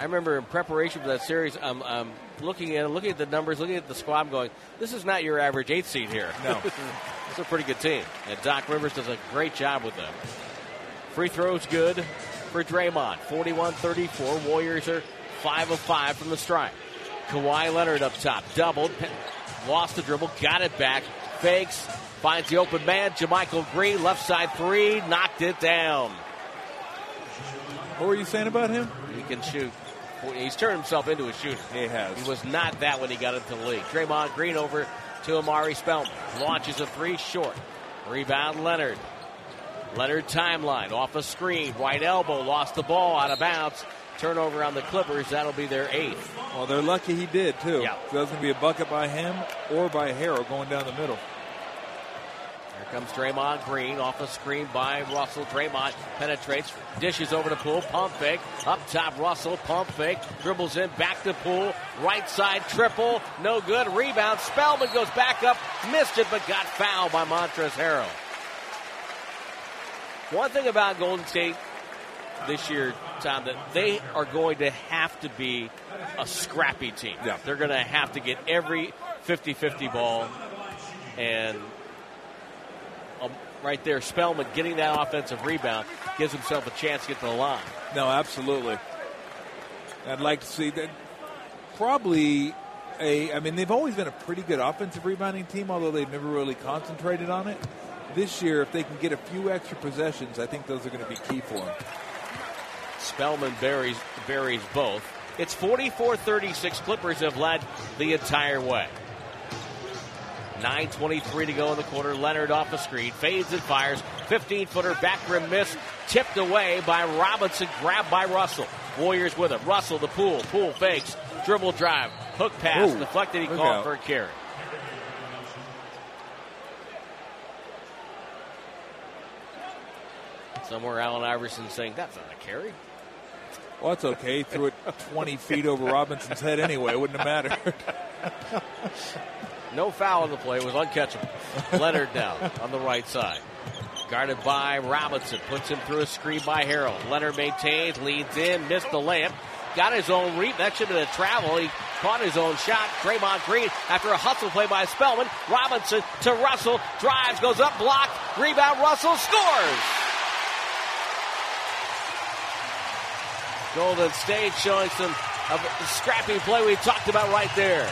I remember in preparation for that series, I'm, I'm looking at looking at the numbers, looking at the squad, I'm going, this is not your average eighth seed here. No. it's a pretty good team. And Doc Rivers does a great job with them. Free throws good for Draymond. 41 34. Warriors are 5 of 5 from the strike. Kawhi Leonard up top. Doubled. Lost the dribble. Got it back. Fakes. Finds the open man. JaMychal Green. Left side three. Knocked it down. What were you saying about him? He can shoot. He's turned himself into a shooter. He has. He was not that when he got into the league. Draymond Green over to Omari Spellman. Launches a three short. Rebound Leonard. Leonard timeline off a screen. Right elbow. Lost the ball out of bounds. Turnover on the Clippers. That'll be their eighth. Well, they're lucky he did too. Yeah. So that's going to be a bucket by him or by Harrell going down the middle. Here comes Draymond Green off a screen by Russell. Draymond penetrates, dishes over to Poole, pump fake. Up top, Russell, pump fake. Dribbles in, back to Poole, Right side triple, no good. Rebound. Spellman goes back up, missed it, but got fouled by Montrezl Harrell. One thing about Golden State this year, Tom, that they are going to have to be a scrappy team. Yeah. They're going to have to get every 50 50 ball. And um, right there, Spellman getting that offensive rebound gives himself a chance to get to the line. No, absolutely. I'd like to see that. Probably a. I mean, they've always been a pretty good offensive rebounding team, although they've never really concentrated on it. This year, if they can get a few extra possessions, I think those are going to be key for them. Spellman buries, buries both. It's 44 36. Clippers have led the entire way. 9.23 to go in the quarter. Leonard off the screen. Fades and fires. 15 footer back rim miss. Tipped away by Robinson. Grabbed by Russell. Warriors with him. Russell, the Poole. Poole fakes. Dribble drive. Hook pass. Ooh, deflected. He called out. for a carry. Somewhere Allen Iverson saying, that's not a carry. Well, that's okay. He threw it 20 feet over Robinson's head anyway. It wouldn't have mattered. No foul on the play. It was uncatchable. Leonard down on the right side. Guarded by Robinson. Puts him through a screen by Harrell. Leonard maintains, leads in, missed the layup. Got his own reap. That should have been a travel. He caught his own shot. Draymond Green after a hustle play by Spellman. Robinson to Russell. Drives, goes up, blocked. Rebound, Russell scores. Golden State showing some of the scrappy play we talked about right there.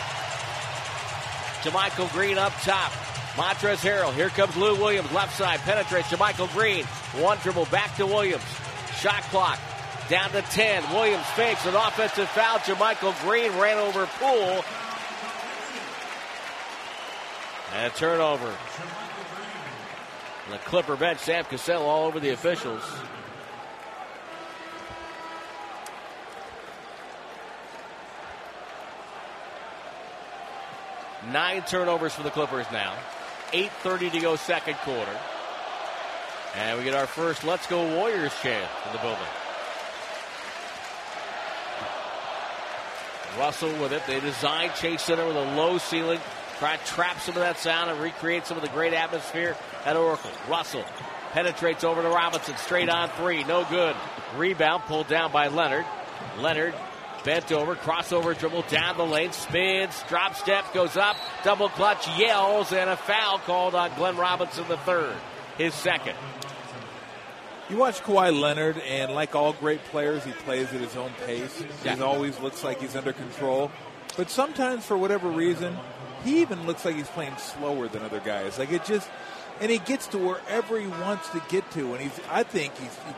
JaMychal Green up top. Montrezl Harrell. Here comes Lou Williams, left side. Penetrates JaMychal Green. One dribble back to Williams. Shot clock down to 10. Williams fakes an offensive foul. JaMychal Green ran over Poole. And a turnover. And the Clipper bench, Sam Cassell all over the officials. Nine turnovers for the Clippers now. 8.30 to go second quarter. And we get our first Let's Go Warriors chant in the building. Russell with it. They designed Chase Center with a low ceiling. Try to trap some of that sound and recreate some of the great atmosphere at Oracle. Russell penetrates over to Robinson. Straight on three. No good. Rebound pulled down by Leonard. Leonard bent over, crossover dribble down the lane, spins, drop step, goes up, double clutch, yells, and a foul called on Glenn Robinson the third, his second. You watch Kawhi Leonard, and like all great players, he plays at his own pace. Yeah. He always looks like he's under control. But sometimes, for whatever reason, he even looks like he's playing slower than other guys. Like it just, and he gets to wherever he wants to get to. And he's, I think he's, he,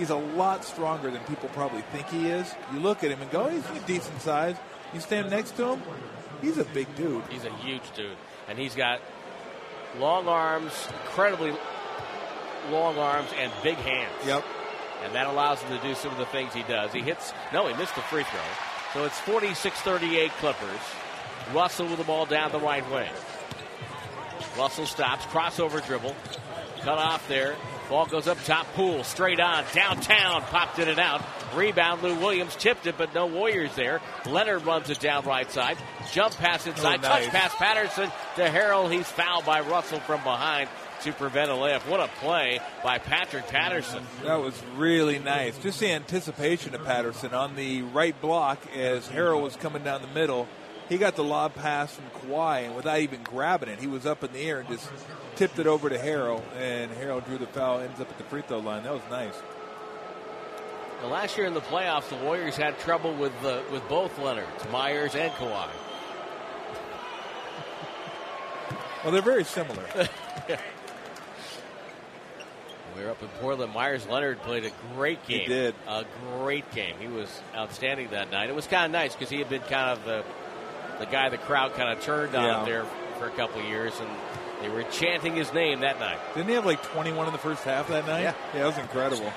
he's a lot stronger than people probably think he is. You look at him and go, he's a decent size. You stand next to him, he's a big dude. He's a huge dude, and he's got long arms, incredibly long arms, and big hands. Yep. And that allows him to do some of the things he does. He hits, no, he missed the free throw. So it's 46 38 Clippers. Russell with the ball down the right wing. Russell stops, crossover dribble, cut off there. Ball goes up top, Poole, straight on, downtown, popped in and out. Rebound, Lou Williams tipped it, but no Warriors there. Leonard runs it down right side. Jump pass inside, Oh, nice. touch pass Patterson to Harrell. He's fouled by Russell from behind to prevent a layup. What a play by Patrick Patterson. That was really nice. Just the anticipation of Patterson on the right block as Harrell was coming down the middle. He got the lob pass from Kawhi, and without even grabbing it, he was up in the air and just tipped it over to Harrell, and Harrell drew the foul, ends up at the free throw line. That was nice. Well, last year in the playoffs, the Warriors had trouble with uh, with both Leonards, Meyers and Kawhi. Well, they're very similar. We were up in Portland. Meyers Leonard played a great game. He did. A great game. He was outstanding that night. It was kind of nice because he had been kind of the, the guy the crowd kind of turned on Yeah. there for a couple years, and they were chanting his name that night. Didn't he have like 21 in the first half that night? Yeah. yeah that was incredible.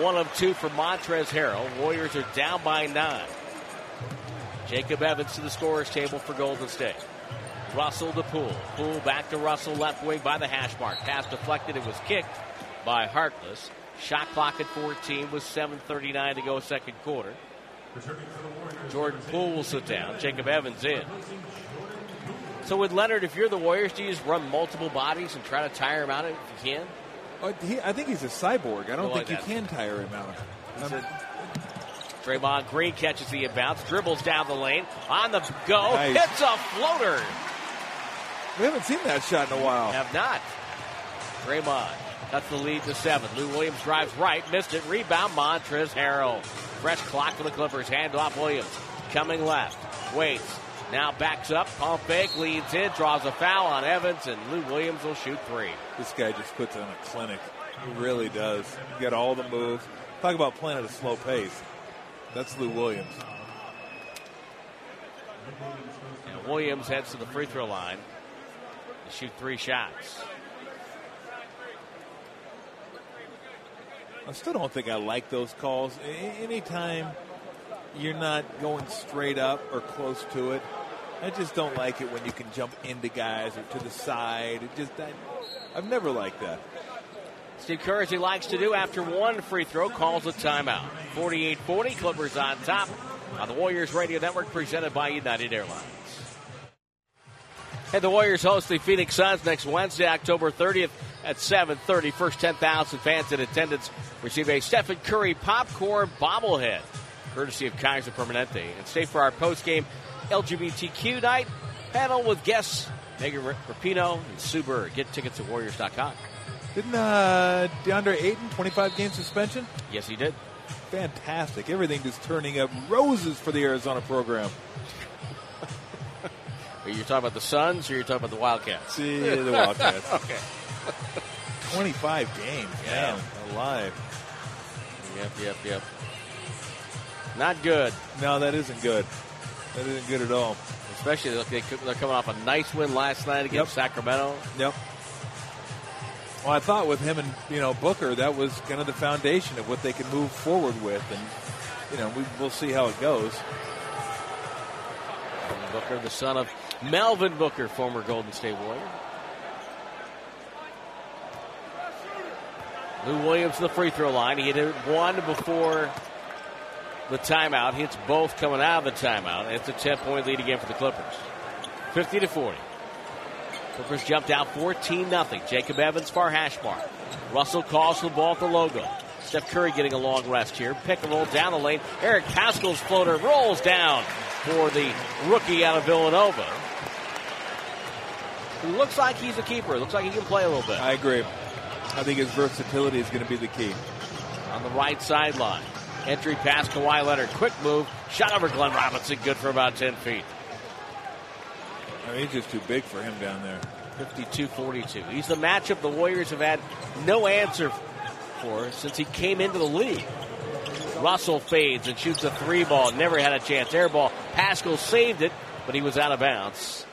One of two for Montrezl Harrell. Warriors are down by nine. Jacob Evans to the scorer's table for Golden State. Russell to Poole. Poole back to Russell, left wing by the hash mark. Pass deflected. It was kicked by Harkless. Shot clock at 14 with 7.39 to go, second quarter. Jordan Poole will sit down. Jacob Evans in. So with Leonard, if you're the Warriors, do you just run multiple bodies and try to tire him out if you can? Oh, he, I think he's a cyborg. I don't like think you can tire him out. Um, Draymond Green catches the inbounds, dribbles down the lane, on the go, Nice. hits a floater. we haven't seen that shot in a while. Have not. Draymond cuts the lead to seven. Lou Williams drives right, missed it. Rebound, Montrezl Harrell. Fresh clock for the Clippers. Hand off Williams. Coming left. Waits. Now backs up. Pump fake. Leads in. Draws a foul on Evans, and Lou Williams will shoot three. This guy just puts on a clinic. He really does. He got all the moves. Talk about playing at a slow pace. That's Lou Williams. And Williams heads to the free throw line to shoot three shots. I still don't think I like those calls. Anytime you're not going straight up or close to it, I just don't like it when you can jump into guys or to the side. It just I, I've never liked that. Steve Kerr, as he likes to do after one free throw, calls a timeout. 48 40, Clippers on top on the Warriors Radio Network, presented by United Airlines. And the Warriors host the Phoenix Suns next Wednesday, October 30th at 7:30. First 10,000 fans in attendance receive a Stephen Curry popcorn bobblehead, courtesy of Kaiser Permanente. And stay for our post-game LGBTQ night panel with guests Megan Rapinoe and Sue Bird. Get tickets at Warriors.com. Didn't uh, DeAndre Ayton 25 game suspension? Yes, he did. Fantastic. Everything just turning up roses for the Arizona program. Are you talking about the Suns or you're talking about the Wildcats? See the Wildcats. okay. 25 games. Yeah. Man, alive. Yep, yep, yep. Not good. No, that isn't good. That isn't good at all. Especially they, they're coming off a nice win last night against Sacramento. Yep. Well, I thought with him and you know Booker, that was kind of the foundation of what they could move forward with, and you know we, we'll see how it goes. Booker, the son of Melvin Booker, former Golden State Warrior. Lou Williams to the free throw line. He hit one before the timeout. Hits both coming out of the timeout. It's a 10 point lead again for the Clippers. 50 to 40. Clippers jumped out 14 0. Jacob Evans far hash mark. Russell calls the ball at the logo. Steph Curry getting a long rest here. Pick and roll down the lane. Eric Paschall's floater rolls down for the rookie out of Villanova. Looks like he's a keeper. Looks like he can play a little bit. I agree. I think his versatility is going to be the key. on the right sideline. Entry pass Kawhi Leonard. Quick move. Shot over Glenn Robinson. Good for about 10 feet. I mean, he's just too big for him down there. 52 42. He's the matchup the Warriors have had no answer for since he came into the league. Russell fades and shoots a three ball. Never had a chance. Air ball. Paschall saved it, but he was out of bounds.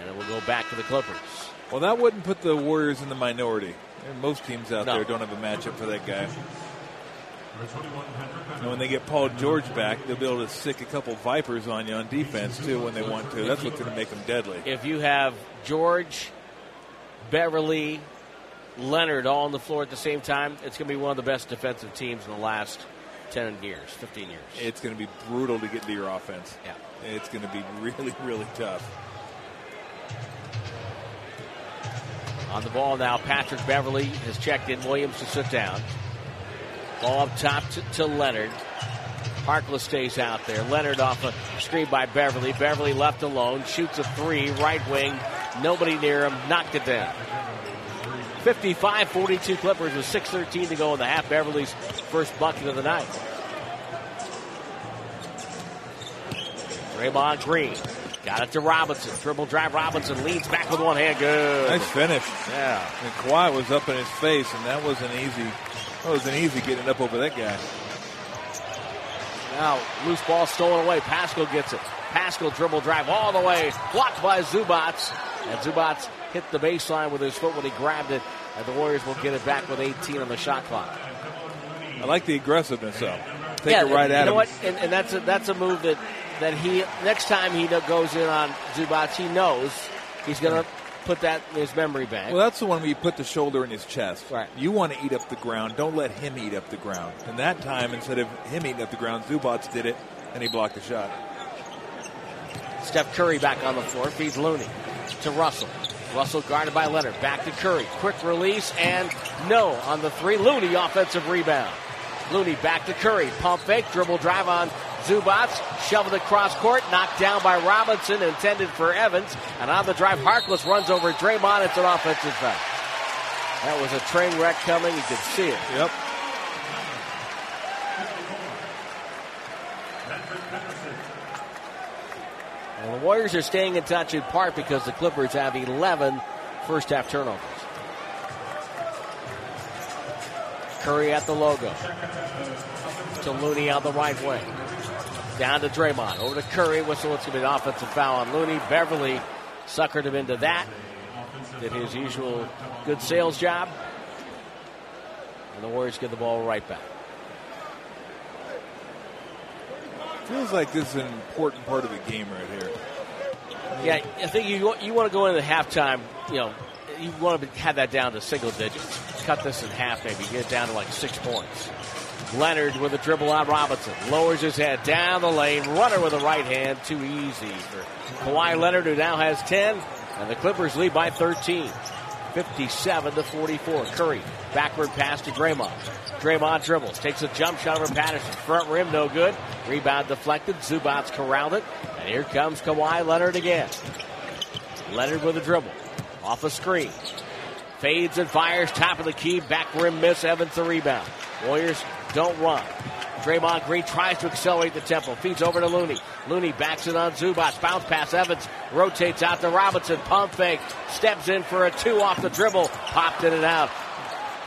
And it will go back to the Clippers. Well, that wouldn't put the Warriors in the minority. Most teams out No. there don't have a matchup for that guy. And when they get Paul George back, they'll be able to stick a couple Vipers on you on defense, too, when they want to. That's what's going to make them deadly. If you have George Beverley, Leonard all on the floor at the same time, it's going to be one of the best defensive teams in the last 10 years, 15 years. It's going to be brutal to get to your offense. Yeah. It's going to be really, really tough. On the ball now, Patrick Beverley has checked in. Williams to sit down. Ball up top to, to Leonard. Harkless stays out there. Leonard off a screen by Beverley. Beverley left alone. Shoots a three. Right wing. Nobody near him. Knocked it down. 55 42 Clippers with 6.13 to go in the half. Beverley's first bucket of the night. Draymond Green. Got it to Robinson. Dribble drive. Robinson leads back with one hand. Good. Nice finish. Yeah. And Kawhi was up in his face, and that wasn't easy. That wasn't easy getting up over that guy. Now, loose ball stolen away. Paschall gets it. Paschall dribble drive all the way. Blocked by Zubac. And Zubac hit the baseline with his foot when he grabbed it. And the Warriors will get it back with 18 on the shot clock. I like the aggressiveness, though. Take yeah, it right you at know him. Know what? And, and that's a, that's a move that that he next time he goes in on Zubac, he knows he's going to put that in his memory bank. Well, that's the one where you put the shoulder in his chest. Right. You want to eat up the ground. Don't let him eat up the ground. And that time, instead of him eating up the ground, Zubac did it, and he blocked the shot. Steph Curry back on the floor, feeds Looney to Russell. Russell guarded by Leonard. Back to Curry. Quick release and no on the three. Looney offensive rebound. Looney back to Curry. Pump fake. Dribble drive on Zubac. Shoveled across court. Knocked down by Robinson. Intended for Evans. And on the drive, Harkless runs over Draymond. It's an offensive foul. That was a train wreck coming. You could see it. Yep. And the Warriors are staying in touch in part because the Clippers have 11 first half turnovers. Curry at the logo. To Looney on the right wing. Down to Draymond. Over to Curry. Whistle. It's going to be an offensive foul on Looney. Beverley suckered him into that. Did his usual good sales job. And the Warriors get the ball right back. Feels like this is an important part of the game right here. Yeah, I think you you want to go into the halftime. You know, you want to have that down to single digits. Cut this in half, maybe get it down to like six points. Leonard with a dribble on Robinson, lowers his head down the lane. Runner with a right hand, too easy for Kawhi Leonard, who now has ten, and the Clippers lead by 13. 57 to 44. Curry, backward pass to Draymond. Draymond dribbles, takes a jump shot over Patterson. Front rim, no good. Rebound deflected. Zubac corralled it. And here comes Kawhi Leonard again. Leonard with a dribble. Off a screen. Fades and fires. Top of the key. Back rim miss. Evans the rebound. Warriors don't run. Draymond Green tries to accelerate the tempo. Feeds over to Looney. Looney backs it on Zubac. Bounce pass. Evans rotates out to Robinson. Pump fake. Steps in for a two off the dribble. Popped in and out.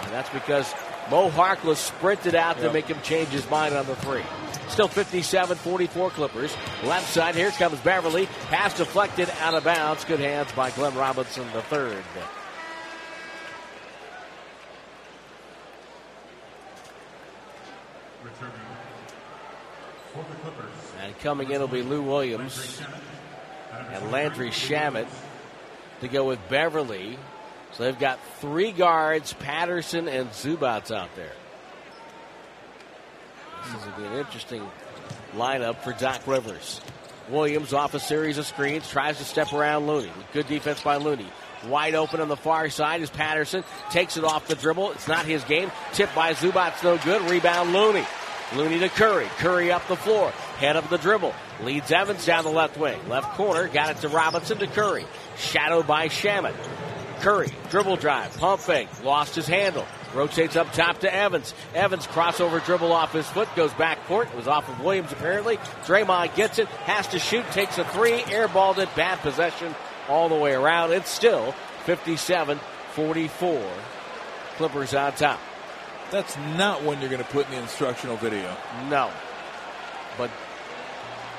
And that's because Mo Harkless sprinted out to make him change his mind on the three. Still 57-44 Clippers. Left side, here comes Beverley. Pass deflected out of bounds. Good hands by Glenn Robinson the third. And coming in will be Lou Williams and Landry Shamet to go with Beverley. So they've got three guards, Patterson and Zubac out there. This is be an interesting lineup for Doc Rivers. Williams off a series of screens, tries to step around Looney. Good defense by Looney. Wide open on the far side is Patterson. Takes it off the dribble. It's not his game. Tipped by Zubac, no good. Rebound Looney. Looney to Curry. Curry up the floor. Head of the dribble. Leads Evans down the left wing. Left corner. Got it to Robinson to Curry. Shadowed by Shamet. Curry, dribble drive, pump fake, lost his handle. Rotates up top to Evans. Evans crossover dribble off his foot, goes back court. It was off of Williams apparently. Draymond gets it, has to shoot, takes a three, airballed it, bad possession all the way around. It's still 57 44. Clippers on top. That's not one you're going to put in the instructional video. No. But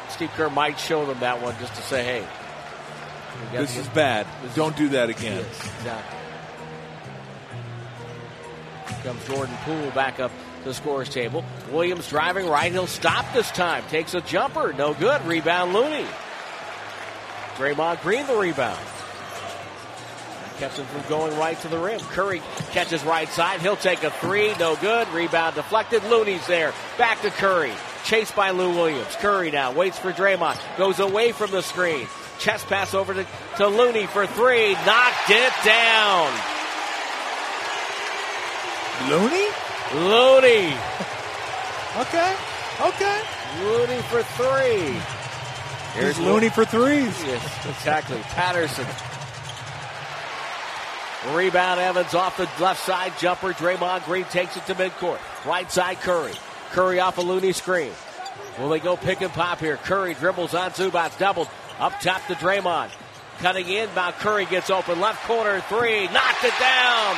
Steve Kerr might show them that one just to say, hey, This is bad. Don't do that again. Yes, exactly. Comes Jordan Poole back up to the scorer's table. Williams driving right. He'll stop this time. Takes a jumper. No good. Rebound Looney. Draymond Green the rebound. Kept him from going right to the rim. Curry catches right side. He'll take a three. No good. Rebound deflected. Looney's there. Back to Curry. Chased by Lou Williams. Curry now waits for Draymond. Goes away from the screen. Chest pass over to, to Looney for three. Knocked it down. Looney? Looney. Okay. Okay. Looney for three. Here's Looney for threes. Yes, exactly. Patterson. Rebound Evans off the left side jumper. Draymond Green takes it to midcourt. Right side Curry. Curry off a Looney screen. Will they go pick and pop here? Curry dribbles on Zubac, doubled up top to Draymond. Cutting in, now Curry gets open. Left corner three. Knocked it down.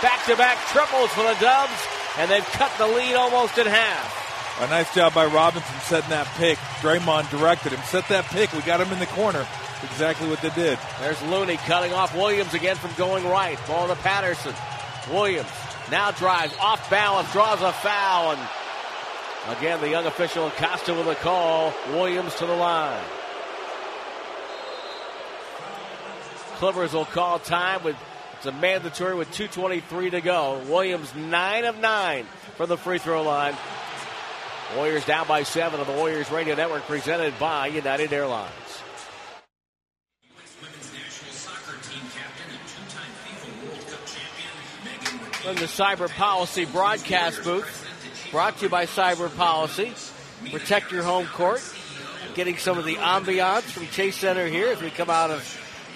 Back to back triples for the Dubs. And they've cut the lead almost in half. A nice job by Robinson setting that pick. Draymond directed him. Set that pick. We got him in the corner. Exactly what they did. There's Looney cutting off Williams again from going right. Ball to Patterson. Williams now drives off balance, draws a foul, and again the young official Acosta with a call. Williams to the line. Clippers will call time with it's a mandatory with 2.23 to go. Williams, 9 of 9 from the free throw line. Warriors down by 7 on the Warriors Radio Network presented by United Airlines. From the Cyber Policy broadcast booth, brought to you by Cyber Policy. Protect your home court. Getting some of the ambiance from Chase Center here as we come out of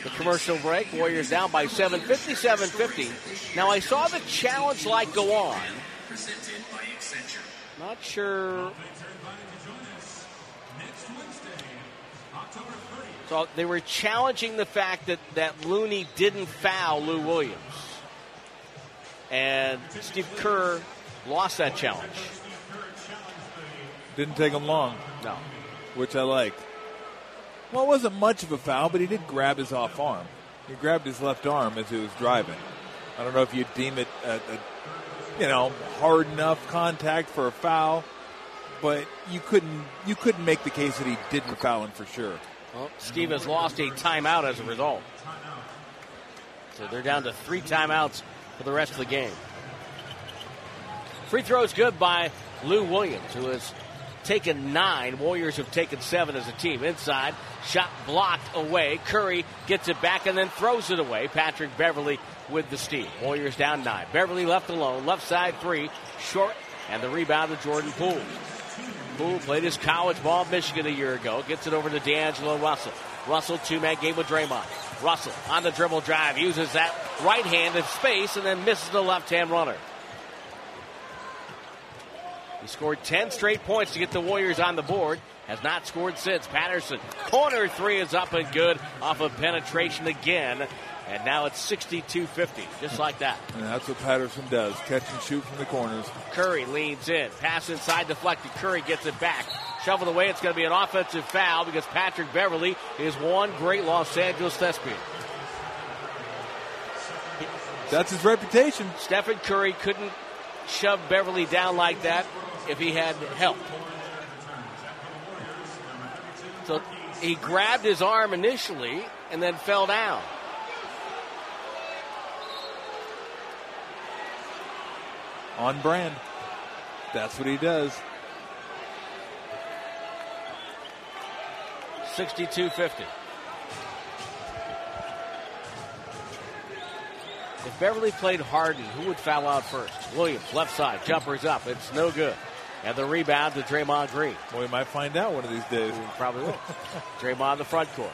the commercial break. Warriors down by 7, 57 50. Now, I saw the challenge light go on. Not sure. So they were challenging the fact that, that Looney didn't foul Lou Williams. And Steve Kerr lost that challenge. Didn't take him long. No. Which I liked. Well, it wasn't much of a foul, but he did grab his off arm. He grabbed his left arm as he was driving. I don't know if you deem it a, a you know hard enough contact for a foul, but you couldn't you couldn't make the case that he didn't foul him for sure. Well, Steve has lost a timeout as a result. So they're down to three timeouts for the rest of the game. Free throws good by Lou Williams, who has taken nine. Warriors have taken seven as a team. Inside, shot blocked away. Curry gets it back and then throws it away. Patrick Beverley with the steal. Warriors down nine. Beverley left alone. Left side three. Short. And the rebound to Jordan Poole. Poole played his college ball Michigan a year ago. Gets it over to D'Angelo Russell. Russell two-man game with Draymond. Russell on the dribble drive uses that right hand in space and then misses the left-hand runner. He scored 10 straight points to get the Warriors on the board. Has not scored since. Patterson, corner three is up and good off of penetration again. And now it's 62 50, just like that. And that's what Patterson does catch and shoot from the corners. Curry leans in. Pass inside deflected. Curry gets it back. Shoveled away. It's going to be an offensive foul because Patrick Beverley is one great Los Angeles thespian. That's his reputation. Stephen Curry couldn't shove Beverley down like that if he had help. So he grabbed his arm initially and then fell down. On brand. That's what he does. 62 50. If Beverley played Harden, who would foul out first? Williams, left side, jumpers up. It's no good. And the rebound to Draymond Green. Well, we might find out one of these days. We probably will. Draymond the front court.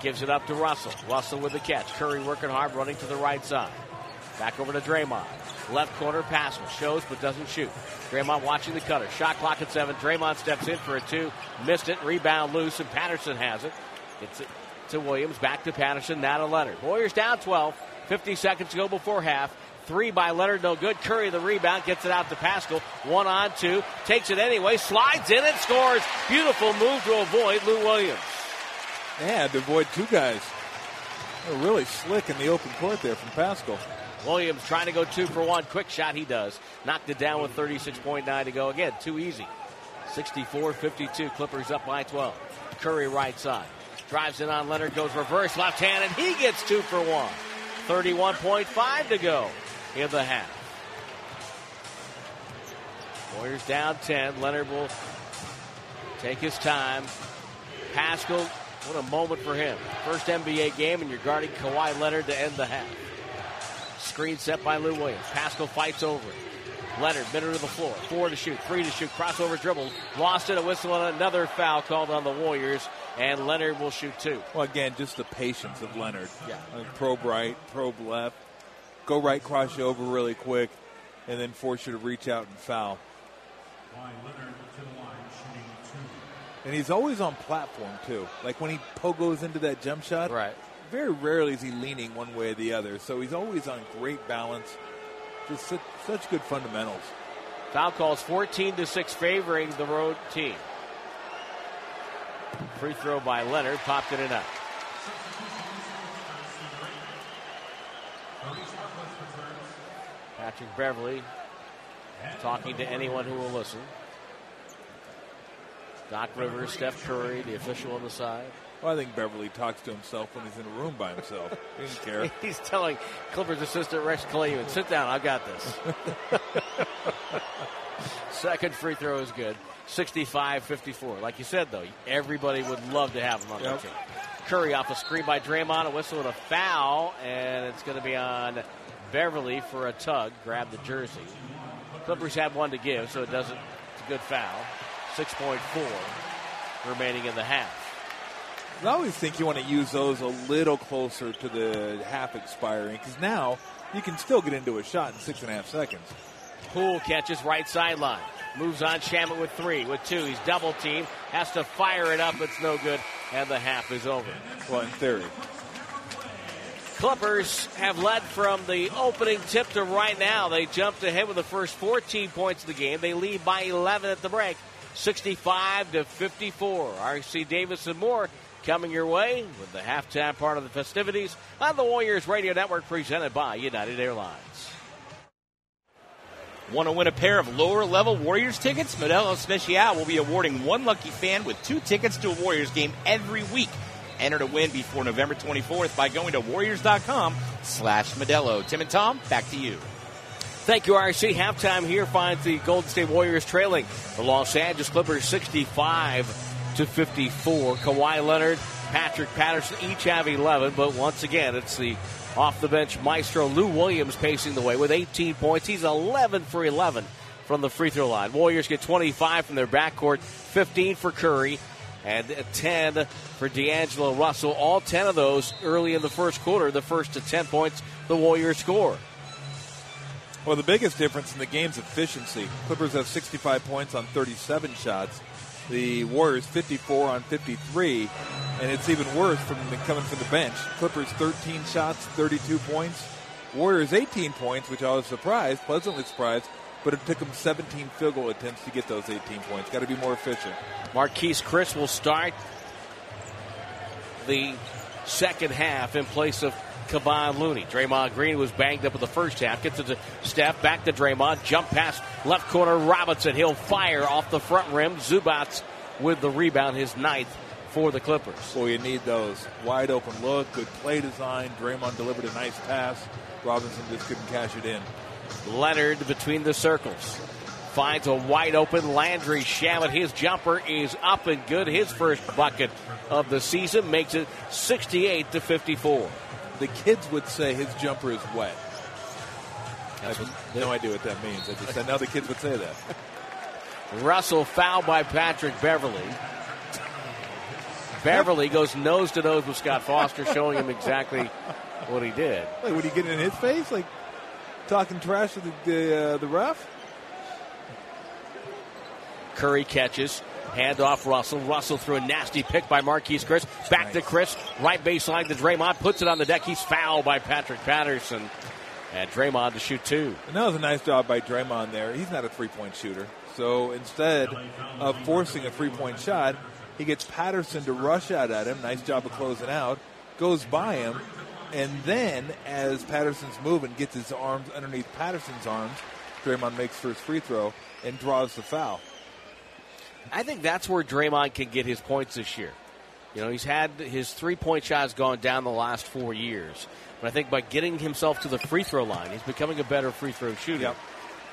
Gives it up to Russell. Russell with the catch. Curry working hard, running to the right side. Back over to Draymond. Left corner pass shows but doesn't shoot. Draymond watching the cutter. Shot clock at seven. Draymond steps in for a two. Missed it. Rebound loose, and Patterson has it. Gets it to Williams. Back to Patterson. Now to Leonard. Warriors down 12. 50 seconds to go before half. Three by Leonard, no good. Curry the rebound, gets it out to Paschall. One on two, takes it anyway, slides in and scores. Beautiful move to avoid Lou Williams. They had to avoid two guys. They're really slick in the open court there from Paschall. Williams trying to go two for one. Quick shot, he does. Knocked it down with 36.9 to go. Again, too easy. 64 52. Clippers up by 12. Curry right side. Drives in on Leonard, goes reverse left hand, and he gets two for one. 31.5 to go in the half. Warriors down 10. Leonard will take his time. Paschall, what a moment for him. First NBA game, and you're guarding Kawhi Leonard to end the half. Screen set by Lou Williams. Paschall fights over it. Leonard, middle to the floor. Four to shoot, three to shoot. Crossover dribble. Lost it. A whistle and another foul called on the Warriors. And Leonard will shoot two. Well, again, just the patience of Leonard. Yeah. Uh, probe right, probe left. Go right, cross you over really quick, and then force you to reach out and foul. And he's always on platform, too. Like when he pogos into that jump shot. Right. Very rarely is he leaning one way or the other. So he's always on great balance. Just such, such good fundamentals. Foul calls 14 to 6 favoring the road team. Free throw by Leonard, popped it and out. Patrick Beverley talking to anyone who will listen. Doc Rivers, Steph Curry, the official on the side. Well, I think Beverley talks to himself when he's in a room by himself. he doesn't care. He's telling Clippers assistant Rex Kalamian, sit down, I've got this. Second free throw is good. 65-54. Like you said, though, everybody would love to have him on Yep. their team. Curry off a screen by Draymond, a whistle and a foul, and it's going to be on Beverley for a tug. Grab the jersey. Clippers have one to give, so it doesn't. It's a good foul. 6.4 remaining in the half. I always think you want to use those a little closer to the half expiring because now you can still get into a shot in six and a half seconds. Poole catches right sideline. Moves on Shamet with three. With two, he's double teamed. Has to fire it up. It's no good. And the half is over. Well, in theory. Clippers have led from the opening tip to right now. They jumped ahead with the first 14 points of the game. They lead by 11 at the break, 65 to 54. RC Davis and more coming your way with the halftime part of the festivities on the Warriors Radio Network presented by United Airlines. Want to win a pair of lower level Warriors tickets? Modelo Special will be awarding one lucky fan with two tickets to a Warriors game every week. Enter to win before November 24th by going to warriors.com slash Modelo. Tim and Tom, back to you. Thank you, RC. Halftime here finds the Golden State Warriors trailing the Los Angeles Clippers 65 to 54. Kawhi Leonard, Patrick Patterson each have 11, but once again, it's the off the bench maestro Lou Williams pacing the way with 18 points. He's 11 for 11 from the free throw line. Warriors get 25 from their backcourt, 15 for Curry, and 10 for D'Angelo Russell. All 10 of those early in the first quarter, the first to 10 points the Warriors score. Well, the biggest difference in the game's efficiency. Clippers have 65 points on 37 shots. The Warriors 54 on 53, and it's even worse from the, coming from the bench. Clippers 13 shots, 32 points. Warriors 18 points, which I was surprised, pleasantly surprised, but it took them 17 field goal attempts to get those 18 points. Got to be more efficient. Marquese Chriss will start the second half in place of Kevon Looney. Draymond Green was banged up in the first half. Gets it to Steph, back to Draymond. Jump pass, left corner, Robinson. He'll fire off the front rim. Zubac with the rebound, his ninth for the Clippers. Well, you need those. Wide open look, good play design. Draymond delivered a nice pass. Robinson just couldn't cash it in. Leonard between the circles. Finds a wide open Landry Shamet. His jumper is up and good. His first bucket of the season makes it 68 to 54. The kids would say his jumper is wet. I have no idea what that means. I just I know the kids would say that. Russell fouled by Patrick Beverley. Beverley goes nose to nose with Scott Foster, showing him exactly what he did. Like, would he get in his face? Like talking trash to the the, uh, the ref? Curry catches. Hand off Russell. Russell threw a nasty pick by Marquese Chriss. Back to Chriss. Right baseline to Draymond. Puts it on the deck. He's fouled by Patrick Patterson. And Draymond to shoot two. And that was a nice job by Draymond there. He's not a three point shooter. So instead of forcing a three point shot, he gets Patterson to rush out at him. Nice job of closing out. Goes by him. And then, as Patterson's moving, gets his arms underneath Patterson's arms. Draymond makes first free throw and draws the foul. I think that's where Draymond can get his points this year. You know, he's had his three point shots gone down the last four years. But I think by getting himself to the free throw line, he's becoming a better free throw shooter. Yep.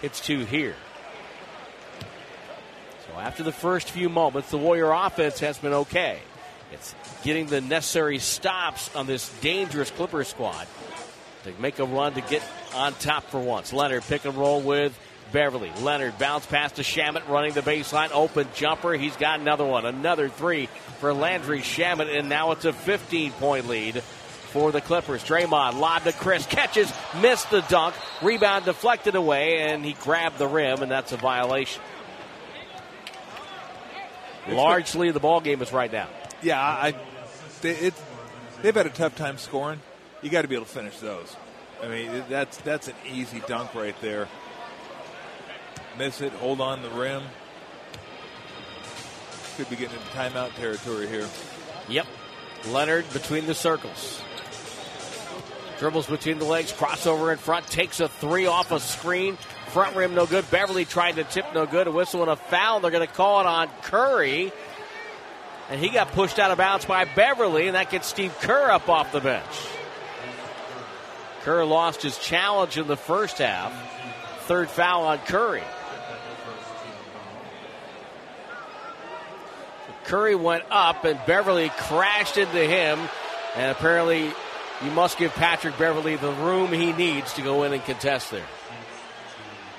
It's two here. So after the first few moments, the Warrior offense has been okay. It's getting the necessary stops on this dangerous Clipper squad to make a run to get on top for once. Leonard pick and roll with Beverley. Leonard bounce pass to Shamet running the baseline. Open jumper. He's got another one. Another three for Landry Shamet, and now it's a 15 point lead for the Clippers. Draymond lob to Chriss. Catches, missed the dunk. Rebound deflected away, and he grabbed the rim, and that's a violation. Largely, the ball game is right now. Yeah, I, they, it, they've had a tough time scoring. You got to be able to finish those. I mean, that's that's an easy dunk right there. Miss it, hold on the rim. Could be getting into timeout territory here. Yep. Leonard between the circles. Dribbles between the legs, crossover in front, takes a three off a screen. Front rim no good. Beverley tried to tip no good. A whistle and a foul. They're going to call it on Curry. And he got pushed out of bounds by Beverley, and that gets Steve Kerr up off the bench. Kerr lost his challenge in the first half. Third foul on Curry. Curry went up, and Beverley crashed into him. And apparently, you must give Patrick Beverley the room he needs to go in and contest there.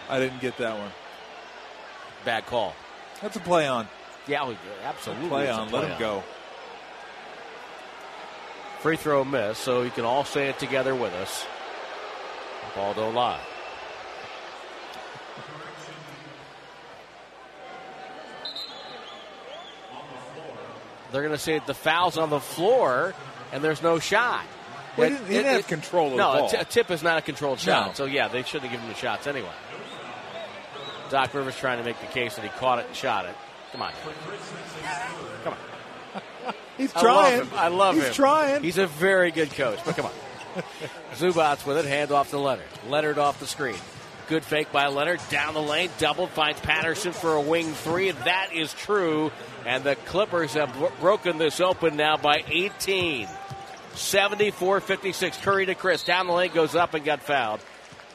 I didn't get that one. Bad call. That's a play on. Yeah, oh, we- absolutely. Play on. play Let him on. go. Free throw miss, so you can all say it together with us. Ball don't lie. They're going to say the foul's on the floor and there's no shot. Well, he It- didn't- he didn't it- have control of the no, a ball. t- a tip is not a controlled shot. No. So, yeah, they shouldn't have given him the shots anyway. Doc Rivers trying to make the case that he caught it and shot it. Come on. Come on. He's trying. I love him. I love He's him. trying. He's a very good coach, but come on. Zubac with it, hand off to Leonard. Leonard off the screen. Good fake by Leonard. Down the lane, double, finds Patterson for a wing three. That is true. And the Clippers have bro- broken this open now by 18. 74 56. Curry to Chriss. Down the lane, goes up and got fouled.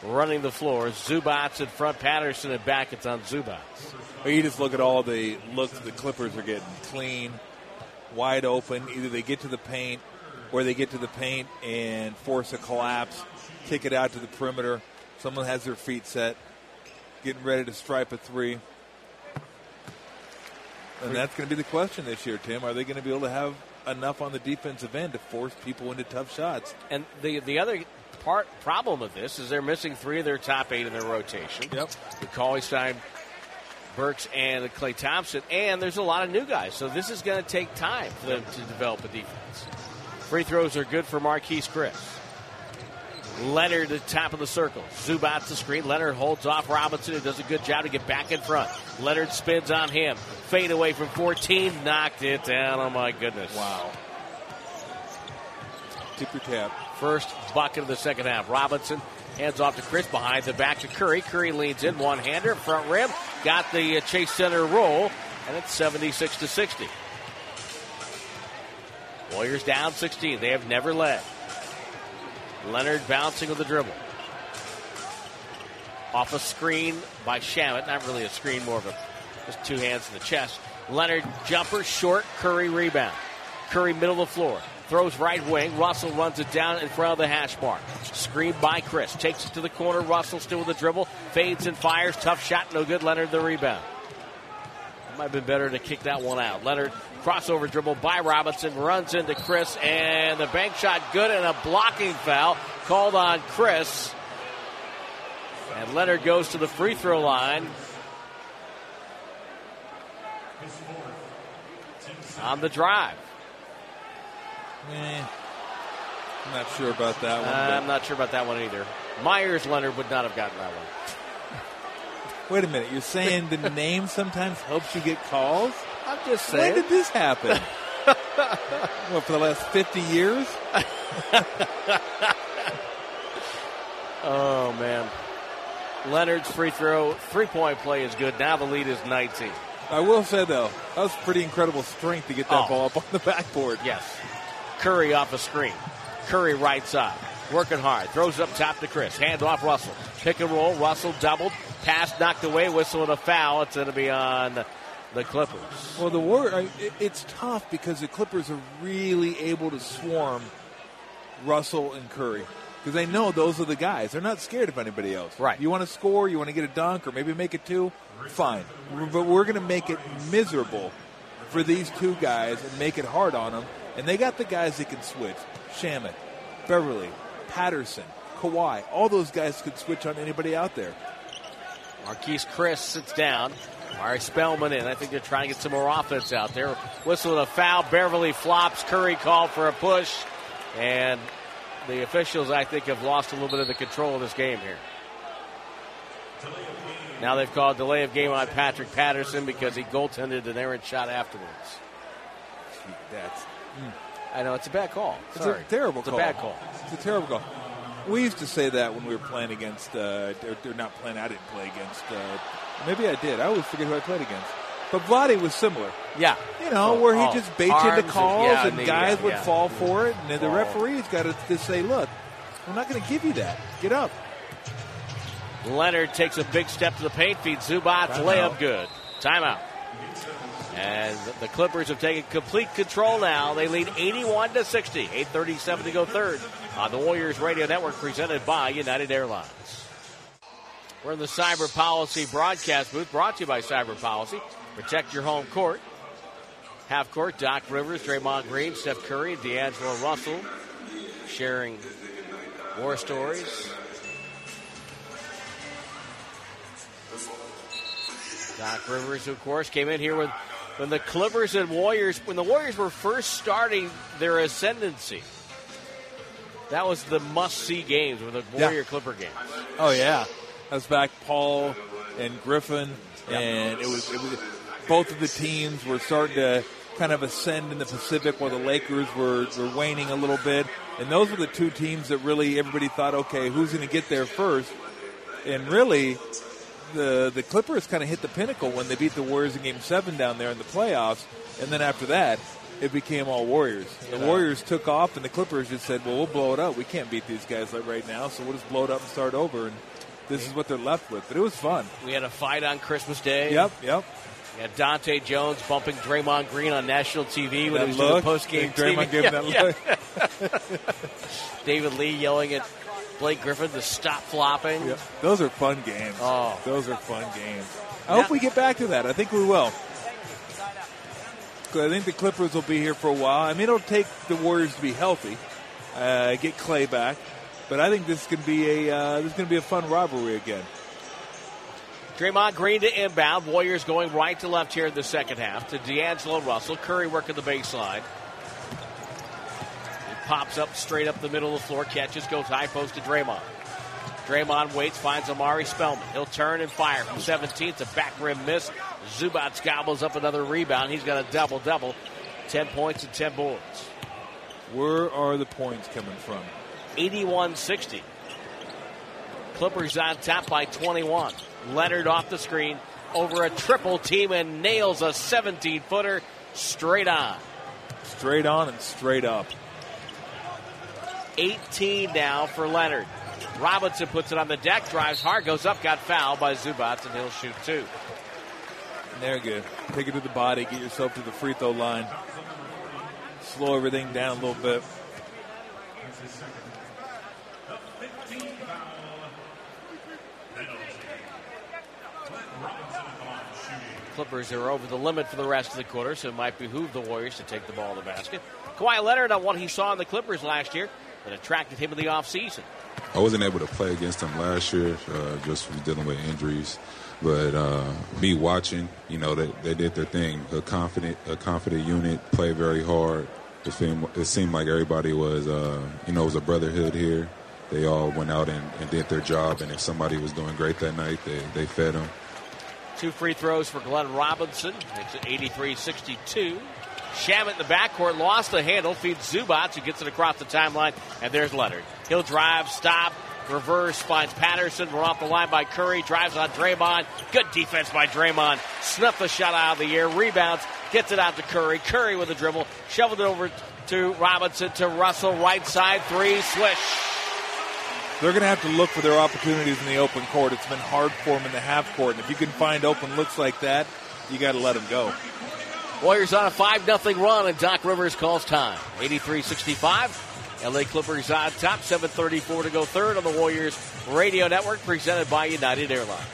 Running the floor. Zubac in front, Patterson and back. It's on Zubac. You just look at all the looks the Clippers are getting clean, wide open. Either they get to the paint or they get to the paint and force a collapse, kick it out to the perimeter. Someone has their feet set, getting ready to stripe a three. And that's going to be the question this year, Tim. Are they going to be able to have enough on the defensive end to force people into tough shots? And the the other part problem of this is they're missing three of their top eight in their rotation. Yep. McCauley Stein, Burks, and Klay Thompson, and there's a lot of new guys. So this is going to take time for them to develop a defense. Free throws are good for Marquese Chriss. Leonard at the top of the circle. Zubac the screen. Leonard holds off Robinson, who does a good job to get back in front. Leonard spins on him. Fade away from 14. Knocked it down. Oh, my goodness. Wow. Tip your tap. First bucket of the second half. Robinson hands off to Chriss behind the back to Curry. Curry leans in, one hander, front rim, got the uh, Chase Center roll, and it's 76 to 60. Warriors down 16. They have never led. Leonard bouncing with the dribble. Off a screen by Shamet. Not really a screen, more of a just two hands in the chest. Leonard jumper, short, Curry rebound. Curry middle of the floor. Throws right wing. Russell runs it down in front of the hash mark. Screen by Chriss. Takes it to the corner. Russell still with the dribble. Fades and fires. Tough shot. No good. Leonard the rebound. Might have been better to kick that one out. Leonard crossover dribble by Robinson. Runs into Chriss. And the bank shot good and a blocking foul called on Chriss. And Leonard goes to the free throw line. On the drive. Eh, I'm not sure about that one. Uh, I'm not sure about that one either. Meyers Leonard would not have gotten that one. Wait a minute. You're saying the name sometimes helps you get calls? I'm just saying. When did this happen? what, for the last 50 years? Oh man. Leonard's free throw three point play is good. Now the lead is 19. I will say though, that was pretty incredible strength to get that Oh. ball up on the backboard. Yes. Curry off a screen. Curry right side. Working hard. Throws it up top to Chriss. Hand off Russell. Pick and roll. Russell doubled. Pass knocked away. Whistle and a foul. It's going to be on the Clippers. Well, the war I- it- it's tough because the Clippers are really able to swarm Russell and Curry because they know those are the guys. They're not scared of anybody else. Right. You want to score, you want to get a dunk, or maybe make it two. Fine, but we're going to make it miserable for these two guys and make it hard on them. And they got the guys that can switch: Shamet, Beverley, Patterson, Kawhi. All those guys could switch on anybody out there. Marquese Chriss sits down. Mari Spellman in. I think they're trying to get some more offense out there. Whistle a foul. Beverley flops. Curry called for a push. And the officials, I think, have lost a little bit of the control of this game here. Now they've called delay of game on Patrick Patterson because he goaltended an errant shot afterwards. That's I know it's a bad call. It's a terrible it's call. a bad call. It's a terrible call. We used to say that when we were playing against. Uh, they're, they're not playing. I didn't play against. Uh, maybe I did. I always forget who I played against. But Vlade was similar. Yeah. You know, where he oh, just baits into and- calls yeah, and the- guys yeah, would yeah. fall for it, and then the referee's got to just say, "Look, I'm not going to give you that. Get up." Leonard takes a big step to the paint, feeds Zubac, Timeout. layup good. Timeout. And the Clippers have taken complete control now. They lead 81 to 60. 8:37 to go third on the Warriors Radio Network, presented by United Airlines. We're in the Cyber Policy broadcast booth, brought to you by Cyber Policy. Protect your home court. Half court, Doc Rivers, Draymond Green, Steph Curry, D'Angelo Russell, sharing war stories. Doc Rivers, of course, came in here with when the Clippers and Warriors, when the Warriors were first starting their ascendancy. That was the must-see games, were the Warrior Clipper games. Oh yeah, was back Paul and Griffin, and it was, it was both of the teams were starting to kind of ascend in the Pacific, while the Lakers were were waning a little bit, and those were the two teams that really everybody thought, okay, who's going to get there first? And really, the the Clippers kind of hit the pinnacle when they beat the Warriors in Game Seven down there in the playoffs, and then after that. It became all Warriors. The Warriors took off, and the Clippers just said, "Well, we'll blow it up. We can't beat these guys like right now, so we'll just blow it up and start over." And this is what they're left with. But it was fun. We had a fight on Christmas Day. Yep, yep. We had Dahntay Jones bumping Draymond Green on national TV when That he was doing look, post-game Draymond TV. gave Yeah, that yeah. David Lee yelling at Blake Griffin to stop flopping. Yep. Those are fun games. Oh. Those are fun games. I Now- hope we get back to that. I think we will. I think the Clippers will be here for a while. I mean, it'll take the Warriors to be healthy, uh, get Klay back, but I think this is going to be a uh, this is going to be a fun rivalry again. Draymond Green to inbound. Warriors going right to left here in the second half to D'Angelo Russell. Curry working the baseline. He pops up straight up the middle of the floor, catches, goes high post to Draymond. Draymond waits, finds Omari Spellman. He'll turn and fire from 17 to back rim miss. Zubac gobbles up another rebound. He's got a double double, 10 points and 10 boards. Where are the points coming from? 81 60. Clippers on top by 21. Leonard off the screen over a triple team and nails a 17 footer straight on. Straight on and straight up. 18 now for Leonard. Robinson puts it on the deck, drives hard, goes up, got fouled by Zubac, and he'll shoot two. There, good. Take it to the body, get yourself to the free throw line. Slow everything down a little bit. Clippers are over the limit for the rest of the quarter, so it might behoove the Warriors to take the ball in the basket. Kawhi Leonard on what he saw in the Clippers last year that attracted him in the offseason. I wasn't able to play against them last year, uh, just dealing with injuries. But uh, me watching, you know, they, they did their thing. A confident, a confident unit, play very hard. It seemed, it seemed like everybody was, uh, you know, it was a brotherhood here. They all went out and, and did their job, and if somebody was doing great that night, they, they fed them. Two free throws for Glenn Robinson. Makes it 83 62. Shamet in the backcourt lost the handle, feeds Zubac, who gets it across the timeline, and there's Leonard. He'll drive, stop, Reverse finds Patterson. Run off the line by Curry. Drives on Draymond. Good defense by Draymond. Snuffed the shot out of the air. Rebounds. Gets it out to Curry. Curry with a dribble. Shoveled it over to Robinson to Russell. Right side three. Swish. They're going to have to look for their opportunities in the open court. It's been hard for them in the half court. And if you can find open looks like that, you got to let them go. Warriors on a 5 0 run, and Doc Rivers calls time. 83 65. LA Clippers on top, 7.34 to go third on the Warriors Radio Network, presented by United Airlines.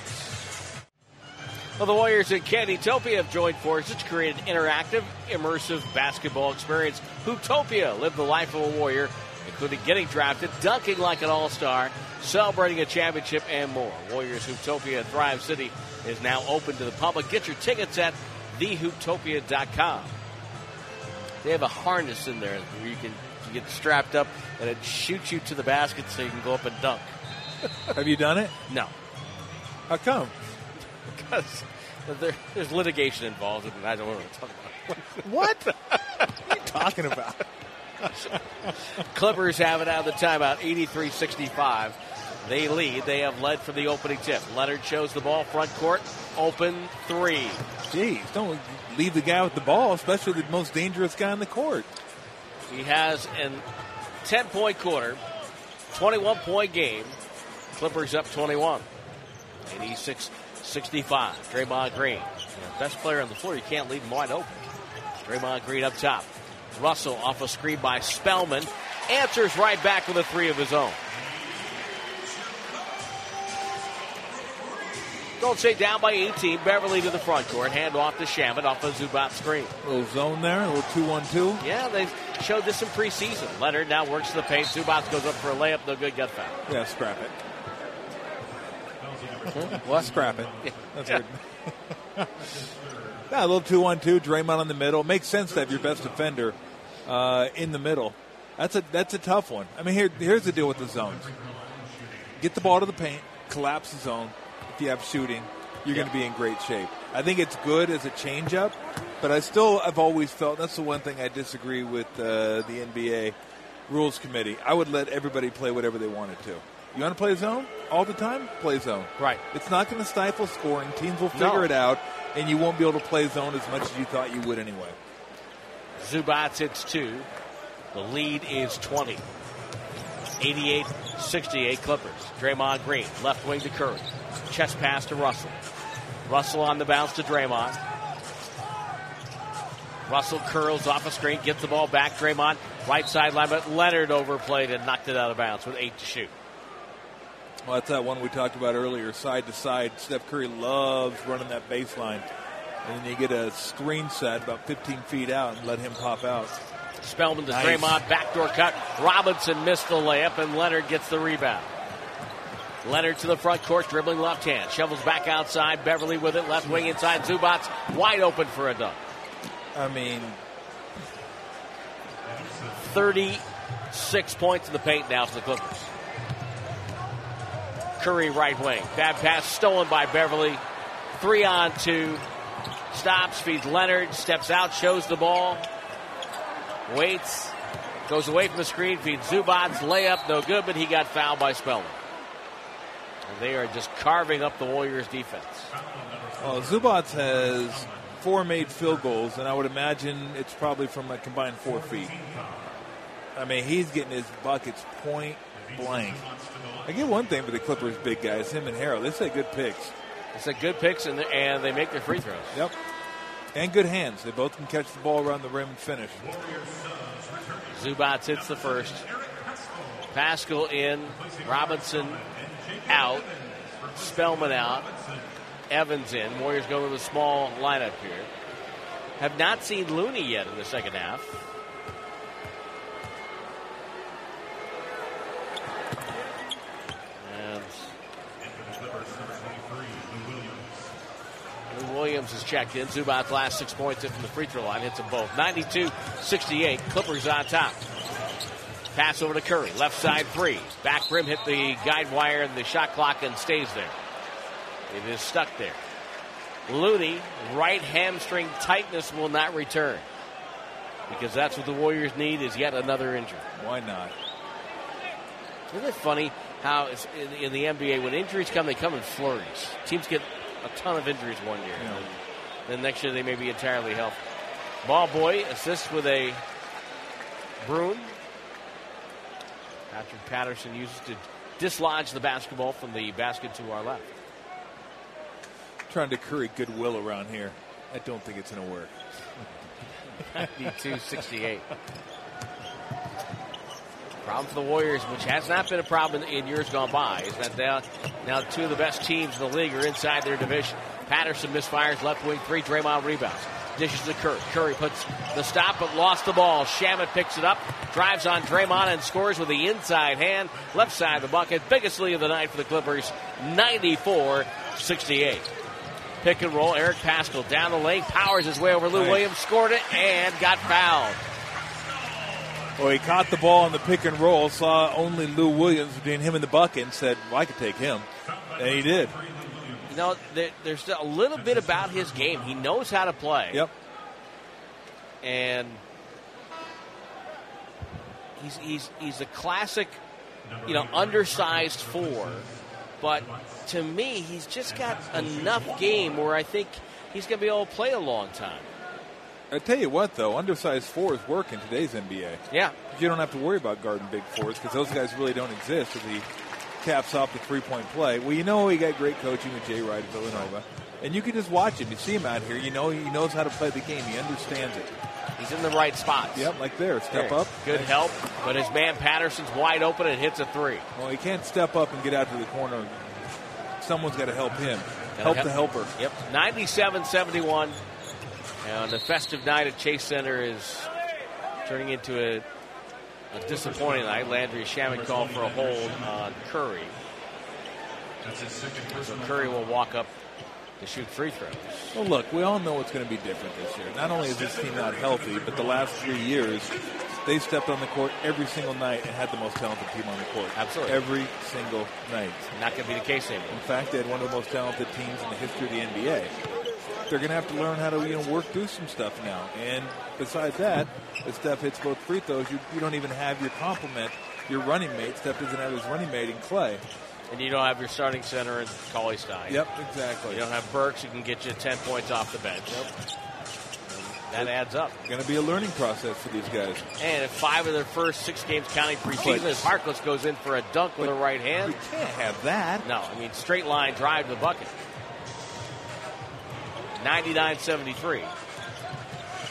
Well, the Warriors and Candytopia have joined forces to create an interactive, immersive basketball experience. Hooptopia, live the life of a Warrior, including getting drafted, dunking like an all-star, celebrating a championship, and more. Warriors Hooptopia in Thrive City is now open to the public. Get your tickets at thehooptopia.com. They have a harness in there where you can you get strapped up and it shoots you to the basket so you can go up and dunk. have you done it? No. How come? Because there, there's litigation involved, and I don't want to talk about it. What? what are you talking about? Clippers have it out of the timeout, 83-65. They lead. They have led from the opening tip. Leonard shows the ball front court, open three. Jeez, don't leave the guy with the ball, especially the most dangerous guy on the court. He has an 10 point quarter, 21 point game. Clippers up 21. 86 65. Draymond Green. Best player on the floor. You can't leave him wide open. Draymond Green up top. Russell off a screen by Spellman. Answers right back with a three of his own. Golden State down by 18. Beverley to the front court. Hand off to Shamet off a Zubac screen. A little zone there, a little 2 1 2. Yeah, they showed this in preseason. Leonard now works the paint. Zubac goes up for a layup. No good. Get foul. Yeah, scrap it. Hmm? well, scrap it. That's yeah. yeah, a little 2 1 2. Draymond in the middle. Makes sense to have your best defender uh, in the middle. That's a that's a tough one. I mean, here here's the deal with the zones. Get the ball to the paint, collapse the zone, if you have shooting, you're going to be in great shape. I think it's good as a changeup, but I still have always felt that's the one thing I disagree with uh, the NBA rules committee. I would let everybody play whatever they wanted to. You want to play zone all the time? Play zone. Right. It's not going to stifle scoring. Teams will figure no. it out, and you won't be able to play zone as much as you thought you would anyway. Zubac hits two. The lead is 20. 88 68 Clippers. Draymond Green, left wing to Curry. Chest pass to Russell. Russell on the bounce to Draymond. Russell curls off a screen, gets the ball back. Draymond, right sideline, but Leonard overplayed and knocked it out of bounds with eight to shoot. Well, that's that one we talked about earlier, side to side. Steph Curry loves running that baseline. And then you get a screen set about 15 feet out and let him pop out. Spellman to nice. Draymond, backdoor cut. Robinson missed the layup, and Leonard gets the rebound. Leonard to the front court, dribbling left hand. Shovels back outside. Beverley with it. Left wing inside. Zubac wide open for a dunk. I mean, 36 points in the paint now for the Clippers. Curry right wing. Bad pass stolen by Beverley. Three on two. Stops, feeds Leonard, steps out, shows the ball. Waits, goes away from the screen, feeds Zubac's layup, no good, but he got fouled by Spellman. And they are just carving up the Warriors defense. Well, Zubac has four made field goals, and I would imagine it's probably from a combined four feet. I mean, he's getting his buckets point blank. I get one thing for the Clippers big guys, him and Harrell. They say good picks. They say good picks, and, and they make their free throws. Yep. And good hands. They both can catch the ball around the rim and finish. Zubac hits the first. Paschall in. Robinson out. Spellman out. Evans in. Warriors go with a small lineup here. Have not seen Looney yet in the second half. Williams has checked in. Zubac's last six points in from the free throw line hits them both. 92 68. Clippers on top. Pass over to Curry. Left side three. Back rim hit the guide wire and the shot clock and stays there. It is stuck there. Looney, right hamstring tightness will not return. Because that's what the Warriors need is yet another injury. Why not? Isn't it funny? how in the NBA when injuries come, they come in flurries. Teams get a ton of injuries one year, and then next year they may be entirely healthy. Ball boy assists with a broom. Patrick Patterson uses to dislodge the basketball from the basket to our left. Trying to curry goodwill around here. I don't think it's going to work. 92 68. Problem for the Warriors, which has not been a problem in years gone by, is that now, now two of the best teams in the league are inside their division. Patterson misfires left wing three, Draymond rebounds. Dishes to Curry. Curry puts the stop, but lost the ball. Shamet picks it up, drives on Draymond, and scores with the inside hand, left side of the bucket. Biggest lead of the night for the Clippers, 94 68. Pick and roll. Eric Paschall down the lane, powers his way over Lou Nice. Williams, scored it, and got fouled. Well, he caught the ball in the pick and roll, saw only Lou Williams between him and the bucket, and said, well, I could take him. And he did. You know, there, there's a little bit about his game. He knows how to play. Yep. And he's he's he's a classic, you know, undersized four. But to me, he's just got enough game where I think he's going to be able to play a long time. I tell you what, though, undersized fours work in today's NBA. Yeah. You don't have to worry about guarding big fours because those guys really don't exist if he caps off the three point play. Well, you know he got great coaching with Jay Wright at Villanova. And you can just watch him. You see him out here. You know he knows how to play the game. He understands it. He's in the right spots. Yep, like there. Step There. up. Good help, but his man Patterson's wide open and hits a three. Well, he can't step up and get out to the corner. Someone's got to help him. Gotta help help- the helper. Yep, 97 71. And the festive night at Chase Center is turning into a, a disappointing night. Landry Shamet called for a hold on Curry. So Curry will walk up to shoot free throws. Well, look, we all know it's going to be different this year. Not only is this team not healthy, but the last three years, they stepped on the court every single night and had the most talented team on the court. Absolutely. Every single night. Not going to be the case anymore. In fact, they had one of the most talented teams in the history of the NBA. They're going to have to learn how to you know work through some stuff now. And besides that, if Steph hits both free throws, you, you don't even have your complement, your running mate. Steph doesn't have his running mate in Klay. And you don't have your starting center in Cauley Stein. Yep, exactly. You don't have Burks who can get you 10 points off the bench. Yep. That adds up. Going to be a learning process for these guys. And if five of their first six games counting preseason, as Harkless goes in for a dunk with a right hand. You can't have that. No, I mean, straight line drive to the bucket. 99 73.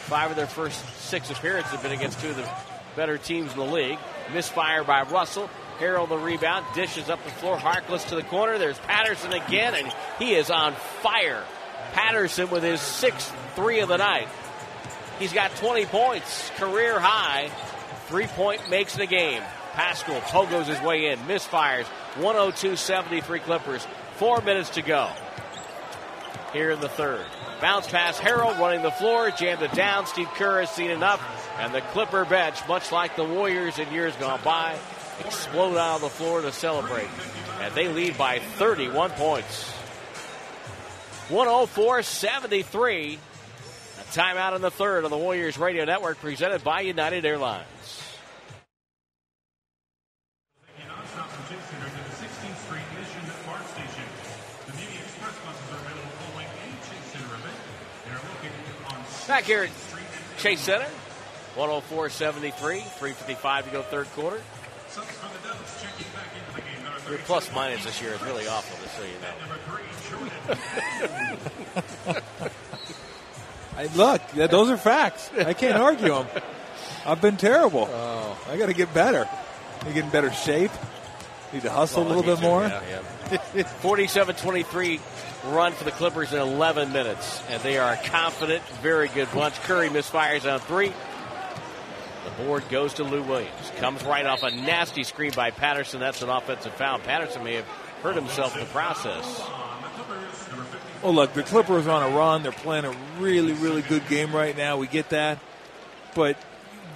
Five of their first six appearances have been against two of the better teams in the league. Misfire by Russell. Harrell the rebound, dishes up the floor. Harkless to the corner. There's Patterson again, and he is on fire. Patterson with his sixth three of the night. He's got 20 points, career high. Three point makes the game. Paschall pogos his way in, misfires. 102 73 Clippers. Four minutes to go here in the third. Bounce pass, Harrell running the floor, jammed it down. Steve Kerr has seen enough, and the Clipper bench, much like the Warriors in years gone by, explode out on the floor to celebrate. And they lead by 31 points. 104 73. A timeout in the third on the Warriors Radio Network presented by United Airlines. Back here at Chase Center, 104 73, 355 to go third quarter. Your plus minus this year is really awful, just so you know. I, look, those are facts. I can't argue them. I've been terrible. Oh. I got to get better. You get in better shape. Need to hustle a little bit more. 47 23 run for the Clippers in 11 minutes. And they are a confident, very good bunch. Curry misfires on three. The board goes to Lou Williams. Comes right off a nasty screen by Patterson. That's an offensive foul. Patterson may have hurt himself in the process. Well, look, the Clippers are on a run. They're playing a really, really good game right now. We get that, but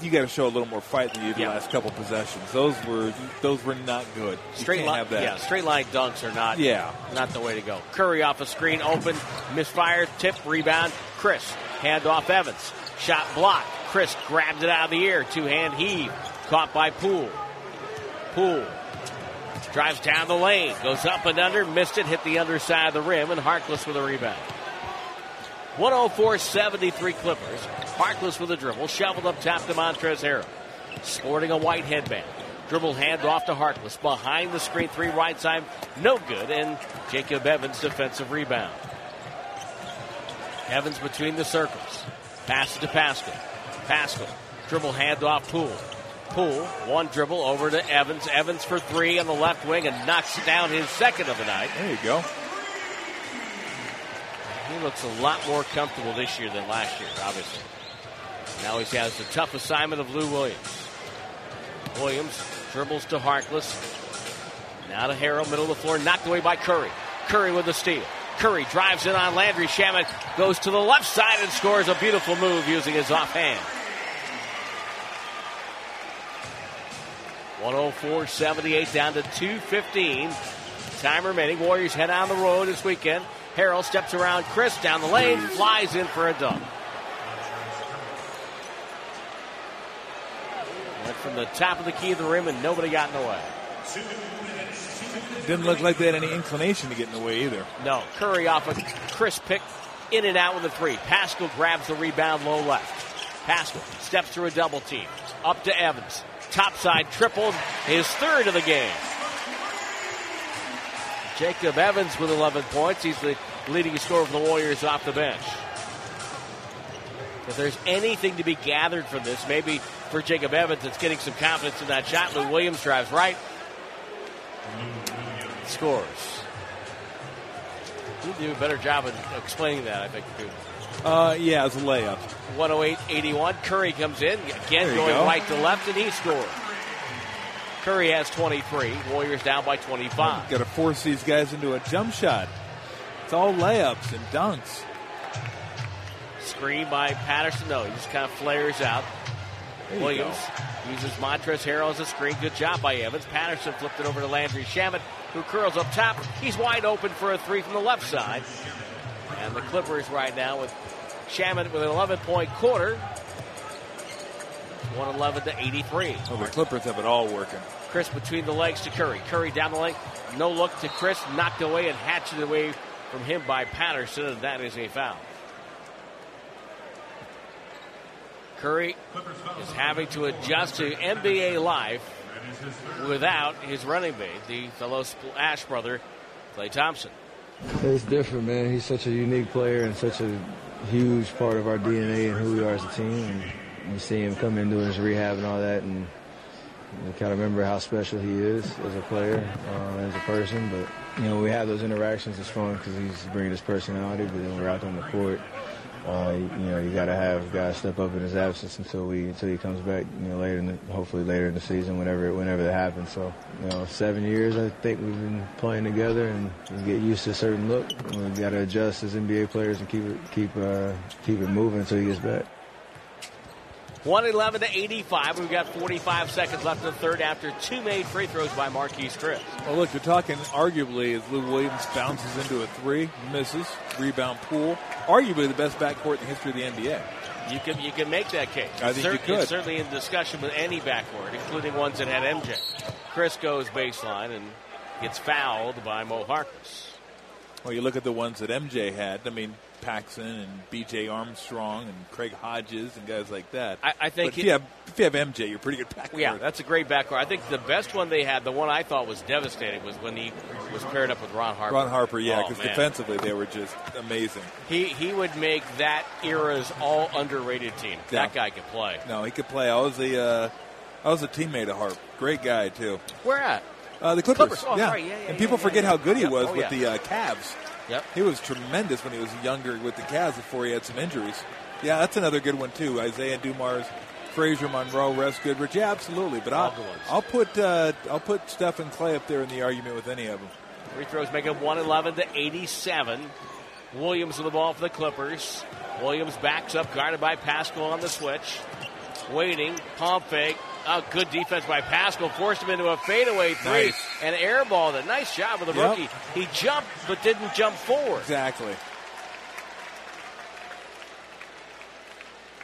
you got to show a little more fight than you did Yeah. the last couple possessions. Those were those were not good. You Straight line, have that. yeah, straight line dunks are not, Yeah. not the way to go. Curry off a screen, open, misfires, tip, rebound. Chriss hand off Evans, shot blocked. Chriss grabs it out of the air, two hand heave, caught by Poole. Poole Drives down the lane, goes up and under, missed it, hit the underside of the rim, and Harkless with a rebound. 104 73 Clippers. Harkless with a dribble, shoveled up top to Montrezl Harrell. Sporting a white headband. Dribble hand off to Harkless. Behind the screen, three right side, no good, and Jacob Evans defensive rebound. Evans between the circles. Passes to Paschall. Paschall. Dribble hand off Poole. Poole, one dribble over to Evans. Evans for three on the left wing and knocks down his second of the night. There you go. He looks a lot more comfortable this year than last year, obviously. Now he has the tough assignment of Lou Williams. Williams dribbles to Harkless. Now to Harrell, middle of the floor, knocked away by Curry. Curry with the steal. Curry drives in on Landry. Shamet goes to the left side and scores a beautiful move using his offhand. 104 78 down to 215. Time remaining. Warriors head on the road this weekend. Harrell steps around Chriss down the lane, flies in for a dunk. Went from the top of the key of the rim and nobody got in the way. Didn't look like they had any inclination to get in the way either. No. Curry off a Chriss pick, in and out with a three. Paschall grabs the rebound low left. Paschall steps through a double team. Up to Evans. Topside tripled, his third of the game. Jacob Evans with 11 points. He's the leading scorer for the Warriors off the bench. If there's anything to be gathered from this, maybe for Jacob Evans, it's getting some confidence in that shot. Lou Williams drives right, scores. You do a better job of explaining that, I think. Uh, yeah, it's a layup. 108-81. Curry comes in again, going go. right to left, and he scores. Curry has 23. Warriors down by 25. Got to force these guys into a jump shot. It's all layups and dunks. Screen by Patterson. No, he just kind of flares out. Williams uses Montrezl Harrell as a screen. Good job by Evans. Patterson flipped it over to Landry Shamet, who curls up top. He's wide open for a three from the left side. And the Clippers right now with Shamet with an 11 point quarter. 111 to 83. Oh, the Clippers have it all working. Chriss between the legs to Curry. Curry down the lane. No look to Chriss. Knocked away and hatched away from him by Patterson, and that is a foul. Curry is having to adjust to NBA life without his running mate, the fellow Splash brother, Klay Thompson. It's different, man. He's such a unique player and such a huge part of our DNA and who we are as a team. And you see him come in doing his rehab and all that, and you kind of remember how special he is as a player, uh, as a person. But you know, we have those interactions. It's fun because he's bringing his personality. But then we're out on the court. Uh, you, you know, you got to have guys step up in his absence until we until he comes back. You know, later in the, hopefully later in the season, whenever whenever that happens. So, you know, seven years I think we've been playing together and we get used to a certain look. We've got to adjust as NBA players and keep it keep uh, keep it moving until he gets back. 111 to 85. We've got 45 seconds left in the third after two made free throws by Marquese Chriss. Well, look, you're talking arguably as Lou Williams bounces into a three, misses, rebound Poole. Arguably the best backcourt in the history of the NBA. You can you can make that case. I think you could. It's certainly in discussion with any backcourt, including ones that had MJ. Chriss goes baseline and gets fouled by Mo Harkless. Well, you look at the ones that MJ had. I mean, Paxson and B.J. Armstrong and Craig Hodges and guys like that. I, I think But if it- you have if you have MJ, you're pretty good backcourt. Yeah, that's a great backcourt. I think the best one they had, the one I thought was devastating, was when he was paired up with Ron Harper. Ron Harper, yeah, Oh, because man. defensively they were just amazing. He he would make that era's all underrated team. Yeah. That guy could play. No, he could play. I was a uh, I was a teammate of Harp. Great guy too. Where at? Uh, the Clippers. Clippers. Oh, yeah. sorry. Yeah, yeah, and people yeah, forget how good he was Oh, with the uh, Cavs. Yep. He was tremendous when he was younger with the Cavs before he had some injuries. Yeah, that's another good one too. Isaiah Dumars, Frazier Monroe, Russ Goodrich. Yeah, absolutely. But I'll. I'll put uh, I'll put Stephen Klay up there in the argument with any of them. Free throws make it 111 to 87. Williams with the ball for the Clippers. Williams backs up, guarded by Paschall on the switch. Waiting, pump fake. Oh, good defense by Paschall. Forced him into a fadeaway three. Nice. And airballed it. Nice job with the Yep. rookie. He jumped, but didn't jump forward. Exactly.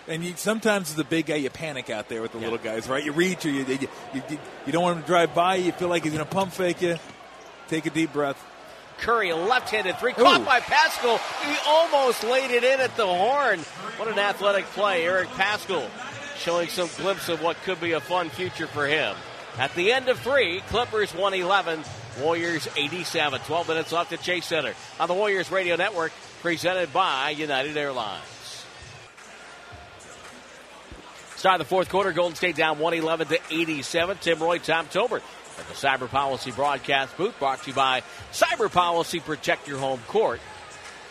And you, sometimes as a big guy, you panic out there with the little guys, right? You reach or you, you, you, you don't want him to drive by. You feel like he's going to pump fake you. Take a deep breath. Curry, left-handed three, caught Ooh. by Paschall. He almost laid it in at the horn. What an athletic play, Eric Paschall, showing some glimpse of what could be a fun future for him. At the end of three, Clippers 111, Warriors 87. 12 minutes left at Chase Center on the Warriors Radio Network, presented by United Airlines. Start of the fourth quarter, Golden State down 111 to 87. Tim Roye, Tom Tolbert at the Cyber Policy broadcast booth, brought to you by Cyber Policy Protect Your Home Court.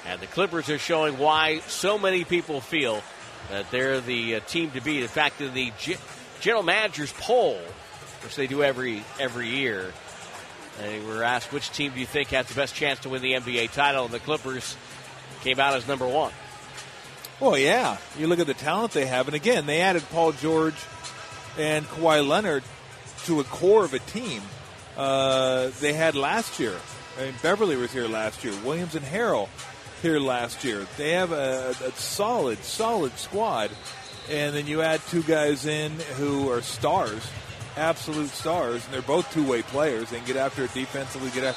And the Clippers are showing why so many people feel that they're the uh, team to beat. In fact, in the G- general manager's poll, which they do every every year, they were asked which team do you think has the best chance to win the NBA title, and the Clippers came out as number one. Well, yeah. You look at the talent they have, and again, they added Paul George and Kawhi Leonard to a core of a team uh, they had last year. I mean, Beverley was here last year. Williams and Harrell here last year. They have a, a solid, solid squad, and then you add two guys in who are stars, absolute stars, and they're both two-way players. They can get after it defensively, get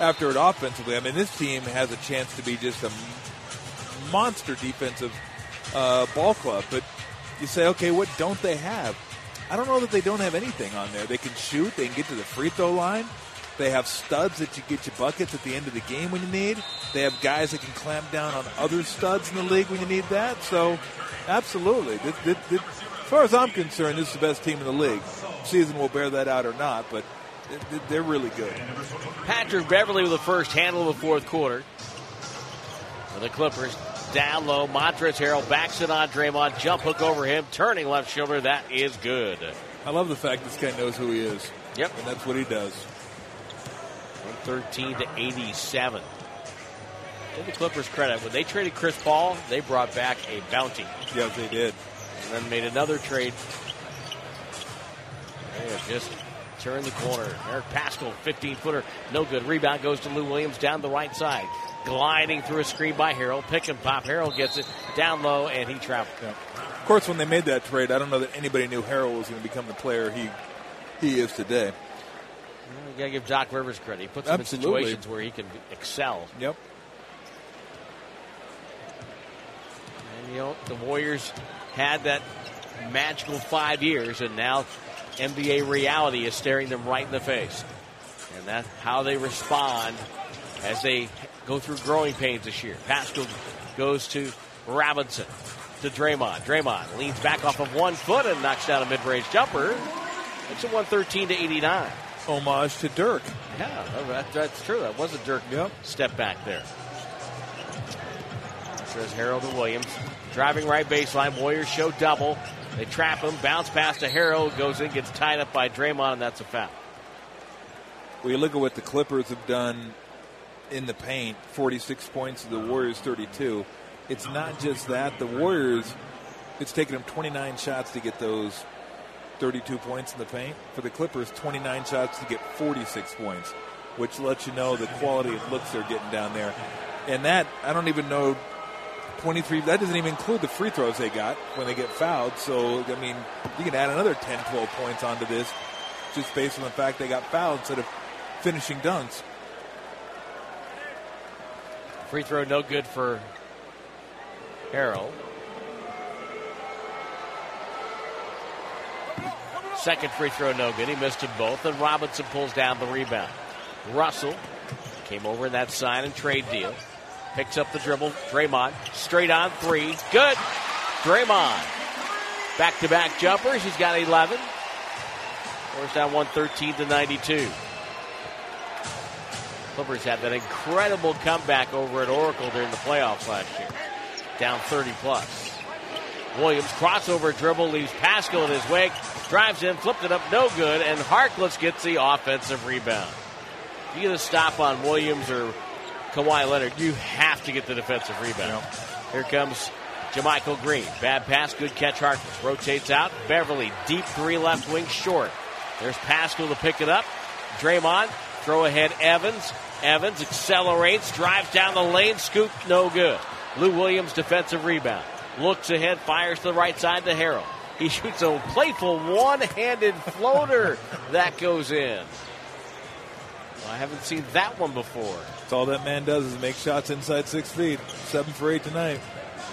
after it offensively. I mean, this team has a chance to be just a monster defensive uh, ball club. But you say, okay, what don't they have? I don't know that they don't have anything on there. They can shoot. They can get to the free throw line. They have studs that you get your buckets at the end of the game when you need. They have guys that can clamp down on other studs in the league when you need that. So, absolutely. This, this, this, as far as I'm concerned, this is the best team in the league. Season will bear that out or not, but they're really good. Patrick Beverley with the first handle of the fourth quarter. For the Clippers, down low. Montrezl Harrell backs it on Draymond. Jump hook over him. Turning left shoulder. That is good. I love the fact this guy knows who he is. Yep. And that's what he does. 113 to 87. Give the Clippers credit. When they traded Chris Paul, they brought back a bounty. Yes, they did. And then made another trade. They have just turned the corner. Eric Paschall, 15 footer, no good. Rebound goes to Lou Williams down the right side. Gliding through a screen by Harrell. Pick and pop. Harrell gets it down low and he traveled. Yeah. Of course, when they made that trade, I don't know that anybody knew Harrell was going to become the player he he is today. You got to give Doc Rivers credit. He puts him Absolutely. in situations where he can excel. Yep. And, you know, the Warriors had that magical five years, and now NBA reality is staring them right in the face. And that's how they respond as they go through growing pains this year. Paschall goes to Robinson to Draymond. Draymond leans back off of one foot and knocks down a mid-range jumper. It's a 113 to 89. Homage to Dirk. Yeah, that, that's true. That was a Dirk yep. step back there. Says Harrell to Williams. Driving right baseline. Warriors show double. They trap him. Bounce pass to Harrell. Goes in, gets tied up by Draymond, and that's a foul. Well, you look at what the Clippers have done in the paint 46 points to the Warriors 32. It's not just that. The Warriors, it's taken them 29 shots to get those 32 points in the paint. For the Clippers, 29 shots to get 46 points, which lets you know the quality of looks they're getting down there. And that, I don't even know 23, that doesn't even include the free throws they got when they get fouled. So, I mean, you can add another 10, 12 points onto this just based on the fact they got fouled instead of finishing dunks. Free throw no good for Harrell. Second free throw no good. He missed them both, and Robinson pulls down the rebound. Russell came over in that sign and trade deal. Picks up the dribble. Draymond straight on three. Good. Draymond. Back to back jumpers. He's got 11. First down 113 to 92. Clippers had that incredible comeback over at Oracle during the playoffs last year. Down 30 plus. Williams crossover dribble leaves Paschall in his wake. Drives in, flipped it up, no good, and Harkless gets the offensive rebound. If you get a stop on Williams or Kawhi Leonard, you have to get the defensive rebound. Here comes JaMychal Green. Bad pass, good catch. Harkless rotates out. Beverley, deep three left wing short. There's Paschall to pick it up. Draymond, throw ahead Evans. Evans accelerates, drives down the lane, scoop, no good. Lou Williams defensive rebound. Looks ahead, fires to the right side to Harrell. He shoots a playful one-handed floater that goes in. Well, I haven't seen that one before. That's all that man does is make shots inside six feet. Seven for eight tonight.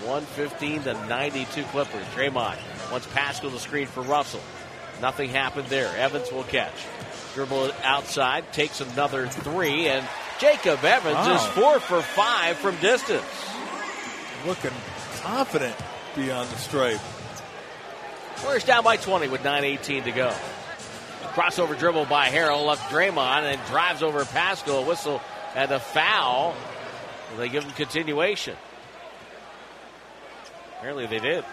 115 to 92 Clippers. Draymond wants Paschall to screen for Russell. Nothing happened there. Evans will catch. Dribble it outside, takes another three, and Jacob Evans Wow. is four for five from distance. Looking confident beyond the stripe. Warriors down by 20 with 9.18 to go. Crossover dribble by Harrell up Draymond and drives over Paschall. Whistle and a foul. They give him continuation. Apparently they did.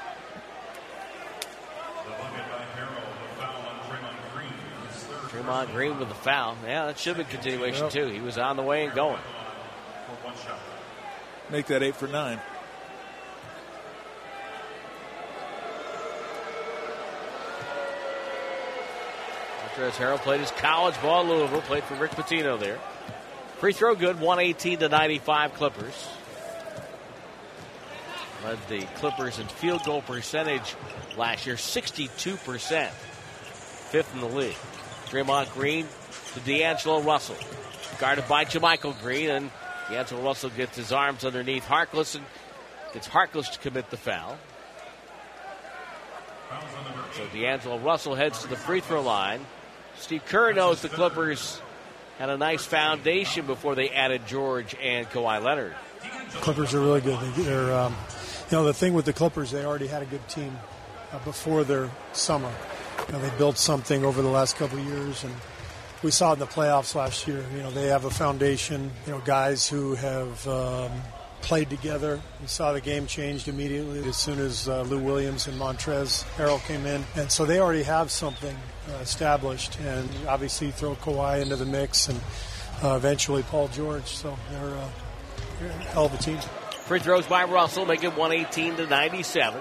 Draymond Green with the foul. Yeah, that should be continuation too. He was on the way and going. Make that eight for nine. Montrezl Harrell played his college ball at Louisville, played for Rick Pitino there. Free throw good, 118 to 95 Clippers. Led the Clippers in field goal percentage last year, 62%. Fifth in the league. Draymond Green to D'Angelo Russell. Guarded by JaMychal Green, and D'Angelo Russell gets his arms underneath Harkless and gets Harkless to commit the foul. So D'Angelo Russell heads to the free throw line. Steve Kerr knows the Clippers had a nice foundation before they added George and Kawhi Leonard. Clippers are really good. They, they're, um, you know, the thing with the Clippers, they already had a good team uh, before their summer. You know, they built something over the last couple of years, and we saw it in the playoffs last year. You know, they have a foundation. You know, guys who have um, played together. We saw the game changed immediately as soon as uh, Lou Williams and Montrezl Harrell came in, and so they already have something established. And obviously, throw Kawhi into the mix, and uh, eventually Paul George. So they're, uh, they're a hell of a team. Free throws by Russell make it 118 to 97.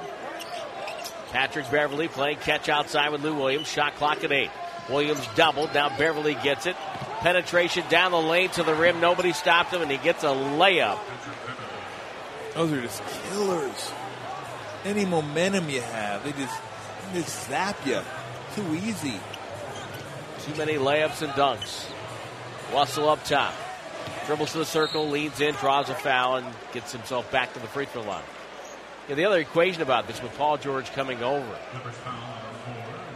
Patrick Beverley playing catch outside with Lou Williams. Shot clock at eight. Williams doubled. Now Beverley gets it. Penetration down the lane to the rim. Nobody stopped him, and he gets a layup. Those are just killers. Any momentum you have, they just, they just zap you. Too easy. Too many layups and dunks. Russell up top. Dribbles to the circle, leans in, draws a foul, and gets himself back to the free throw line. Yeah, the other equation about this with Paul George coming over,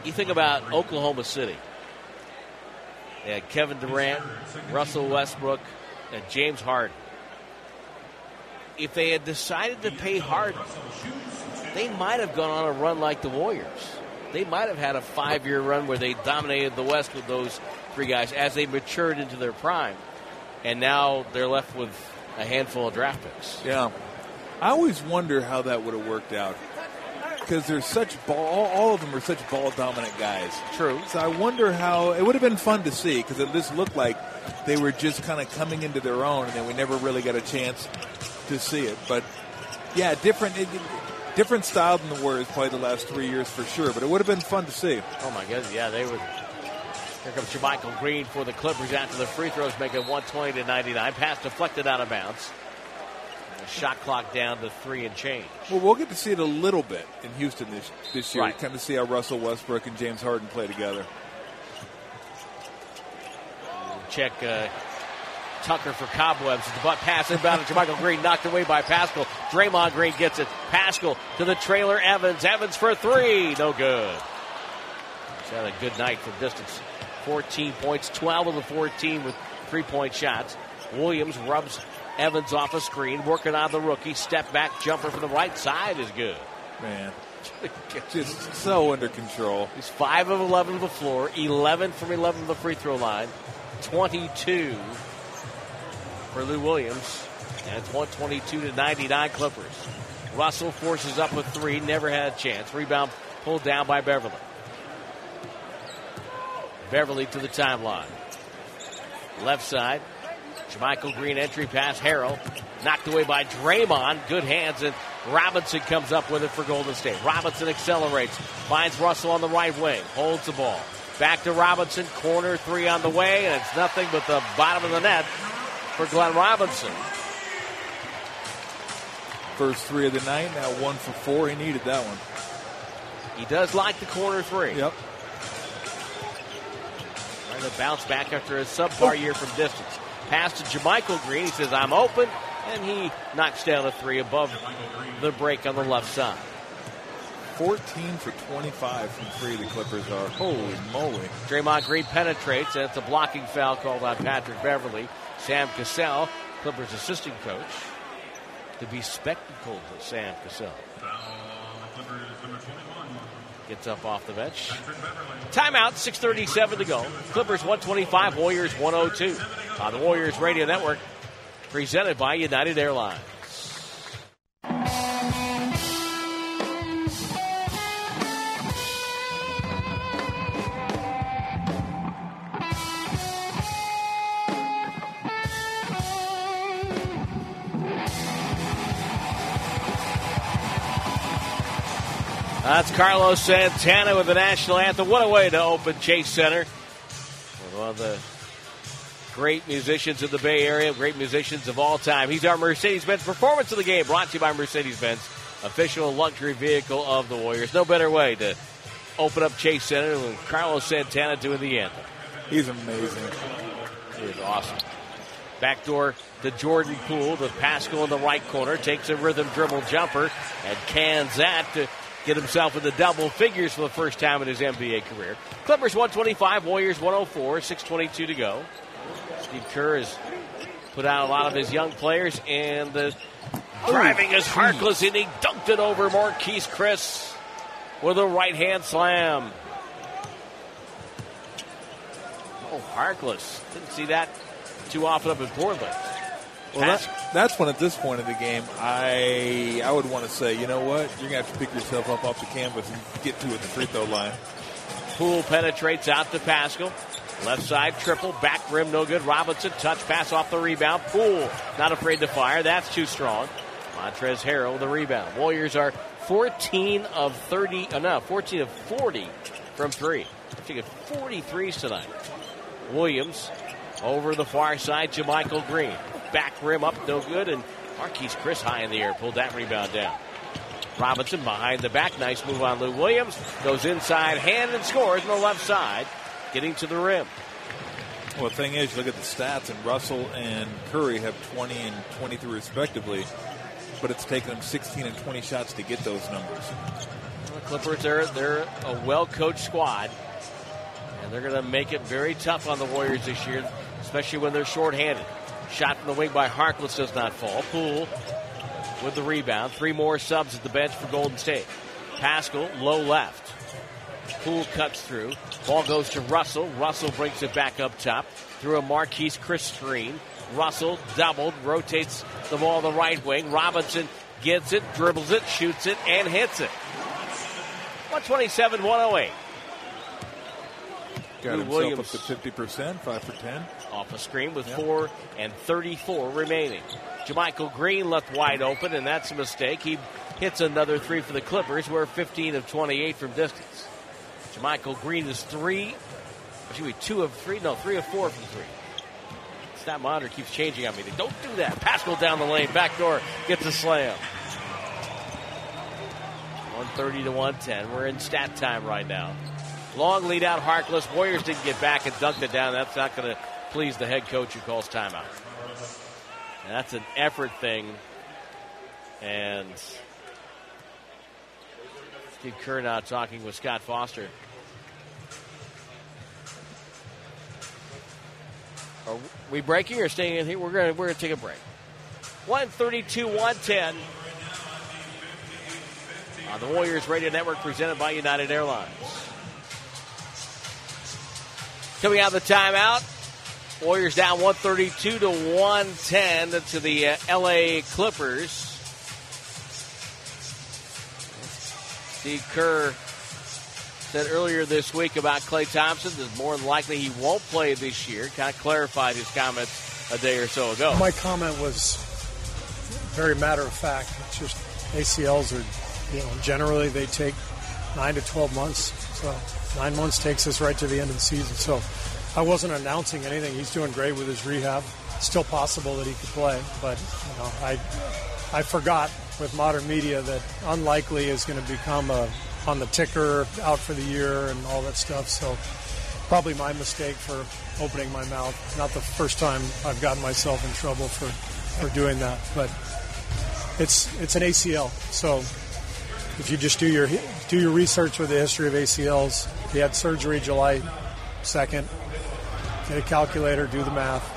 you think about Oklahoma City. They had Kevin Durant, Russell Westbrook, and James Harden. If they had decided to pay Harden, they might have gone on a run like the Warriors. They might have had a five year run where they dominated the West with those three guys as they matured into their prime. And now they're left with a handful of draft picks. Yeah. I always wonder how that would have worked out. Because they're such ball, all, of them are such ball dominant guys. True. So I wonder how it would have been fun to see because it just looked like they were just kind of coming into their own, and then we never really got a chance to see it. But yeah, different, it, different style than the Warriors played the last three years for sure. But it would have been fun to see. Oh my goodness, yeah, they would. Here comes JaMychal Green for the Clippers after the free throws make it 120 to 99. Pass deflected out of bounds. The shot clock down to three and change. Well, we'll get to see it a little bit in Houston this this year. Right. Kind of see how Russell Westbrook and James Harden play together. Check uh, Tucker for cobwebs. It's The butt pass inbound to JaMychal Green, knocked away by Paschall. Draymond Green gets it. Paschall to the trailer Evans. Evans for three. No good. He's had a good night from distance. 14 points, 12 of the 14 with three point shots. Williams rubs Evans off a screen, working on the rookie. Step back jumper from the right side is good. Man, just so under control. He's 5 of 11 to the floor, 11 from 11 to the free throw line, 22 for Lou Williams. And it's 122 to 99 Clippers. Russell forces up a three, never had a chance. Rebound pulled down by Beverley. Beverley to the timeline. Left side. JaMychal Green entry pass Harrell. Knocked away by Draymond. Good hands and Robinson comes up with it for Golden State. Robinson accelerates. Finds Russell on the right wing. Holds the ball. Back to Robinson. Corner three on the way and it's nothing but the bottom of the net for Glenn Robinson. First three of the night, now one for four. He needed that one. He does like the corner three. Yep. Trying to bounce back after a subpar year from distance. Pass to JaMychal Green. He says, I'm open. And he knocks down a three above the break on the left side. 14 for 25 from three, the Clippers are. Holy moly. Draymond Green penetrates. That's a blocking foul called on Patrick Beverley. Sam Cassell, Clippers assistant coach. To be spectacled, Sam Cassell. Gets up off the bench. Timeout, 6.37 to go. Clippers 125, Warriors 102. On the Warriors Radio Network, presented by United Airlines. That's Carlos Santana with the national anthem. What a way to open Chase Center. One of the great musicians of the Bay Area, great musicians of all time. He's our Mercedes Benz Performance of the Game, brought to you by Mercedes Benz, official luxury vehicle of the Warriors. No better way to open up Chase Center than Carlos Santana doing the anthem. He's amazing. He is awesome. Backdoor to Jordan Poole, the Paschall in the right corner, takes a rhythm dribble jumper and cans that to get himself in the double figures for the first time in his NBA career. Clippers 125, Warriors 104, 622 to go. Steve Kerr has put out a lot of his young players, and the driving is Harkless, and he dunked it over Marquese Chriss with a right hand slam. Oh, Harkless. Didn't see that too often up in Portland. Well, that, that's when at this point of the game, I I would want to say, you know what, you're gonna have to pick yourself up off the canvas and get to it at the free throw line. Poole penetrates out to Paschall. Left side triple, back rim no good. Robinson touch pass off the rebound. Poole not afraid to fire. That's too strong. Montrezl Harrell the rebound. Warriors are 14 of 30, uh, no, 14 of 40 from three. Taking 43s tonight. Williams over the far side to Michael Green. Back rim up, no good, and Marquese Chriss high in the air pulled that rebound down. Robinson behind the back, nice move on Lou Williams. Goes inside, hand and scores on the left side, getting to the rim. Well, the thing is, you look at the stats, and Russell and Curry have 20 and 23 respectively, but it's taken them 16 and 20 shots to get those numbers. Well, the Clippers, they're, they're a well coached squad, and they're going to make it very tough on the Warriors this year, especially when they're shorthanded. Shot from the wing by Harkless does not fall. Poole with the rebound. Three more subs at the bench for Golden State. Paschall, low left. Poole cuts through. Ball goes to Russell. Russell brings it back up top through a Marquese Chriss screen. Russell doubled, rotates the ball the right wing. Robinson gets it, dribbles it, shoots it, and hits it. 127 108. Got Lou himself Williams. up to 50%, 5 for 10. Off a screen with Yeah. 4 and 34 remaining. JaMychal Green left wide open, and that's a mistake. He hits another three for the Clippers. We're 15 of 28 from distance. JaMychal Green is three, excuse me, two of three, no, three of four from three. Stat monitor keeps changing on me. They don't do that. Paschall down the lane, backdoor, gets a slam. 130 to 110. We're in stat time right now. Long lead out Harkless. Warriors didn't get back and dunked it down. That's not going to please the head coach who calls timeout. And that's an effort thing. And Steve Kerr now talking with Scott Foster. Are we breaking or staying in here? We're to we're to take a break. 132 110 on the Warriors Radio Network presented by United Airlines. Coming out of the timeout, Warriors down 132 to 110 to the uh, LA Clippers. Steve Kerr said earlier this week about Klay Thompson that more than likely he won't play this year. Kind of clarified his comments a day or so ago. My comment was very matter of fact. It's just ACLs are, you know, generally they take nine to 12 months. So nine months takes us right to the end of the season. So I wasn't announcing anything. He's doing great with his rehab. Still possible that he could play, but you know, I I forgot with modern media that unlikely is going to become a on the ticker, out for the year, and all that stuff. So probably my mistake for opening my mouth. Not the first time I've gotten myself in trouble for, for doing that, but it's it's an ACL. So if you just do your do your research with the history of ACLs, he had surgery July 2nd. Get a calculator, do the math.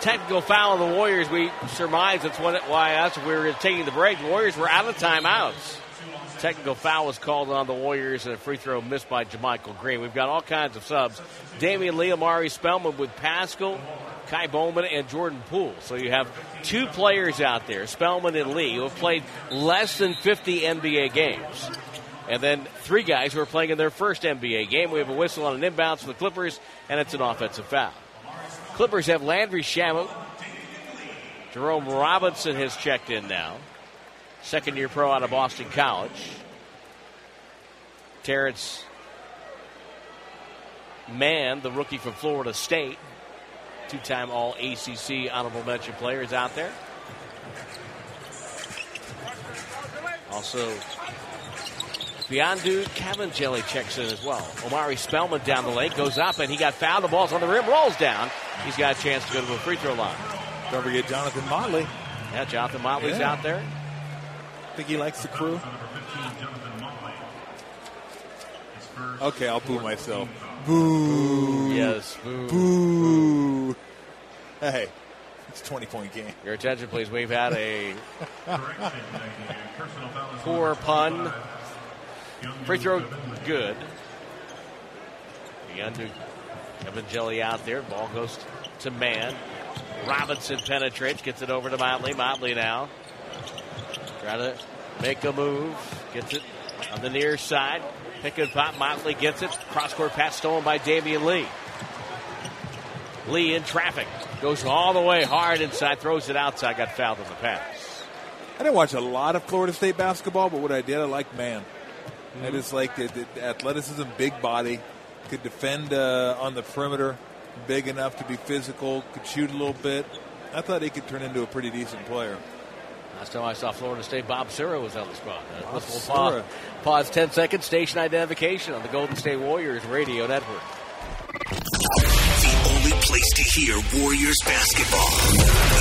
Technical foul of the Warriors. We surmise that's what, why us we were taking the break. The Warriors were out of timeouts. Technical foul was called on the Warriors and a free throw missed by JaMychal Green. We've got all kinds of subs. Damion Lee, Omari Spellman with Paschall, Ky Bowman, and Jordan Poole. So you have two players out there, Spellman and Lee, who have played less than 50 NBA games. And then three guys who are playing in their first NBA game. We have a whistle on an inbounds for the Clippers, and it's an offensive foul. Clippers have Landry Shamet. Jerome Robinson has checked in now. Second year pro out of Boston College. Terance Mann, the rookie from Florida State, two time All ACC honorable mention players out there. Also, Mfiondu Kabengele checks in as well. Omari Spellman down the lane goes up and he got fouled. The ball's on the rim, rolls down. He's got a chance to go to the free throw line. Don't forget Jonathan Motley. Yeah, Jonathan Motley's Yeah. out there. I think he likes the crew. Okay, I'll boo myself. Boo. Yes, boo. Boo. Hey, it's a 20 point game. Your attention, please. We've had a poor pun. Free throw, good. Mfiondu Kabengele out there. Ball goes to Mann. Robinson penetrates, gets it over to Motley. Motley now. Try to make a move. Gets it on the near side. Pick and pop. Motley gets it. Cross court pass stolen by Damion Lee. Lee in traffic. Goes all the way hard inside. Throws it outside. Got fouled on the pass. I didn't watch a lot of Florida State basketball, but what I did, I like Mann. I just like the, the athleticism, big body, could defend uh, on the perimeter, big enough to be physical, could shoot a little bit. I thought he could turn into a pretty decent player. Last time I saw Florida State, Bob Sura was on the spot. Uh, Bob we'll pause, pause 10 seconds. Station identification on the Golden State Warriors radio network. The only place to hear Warriors basketball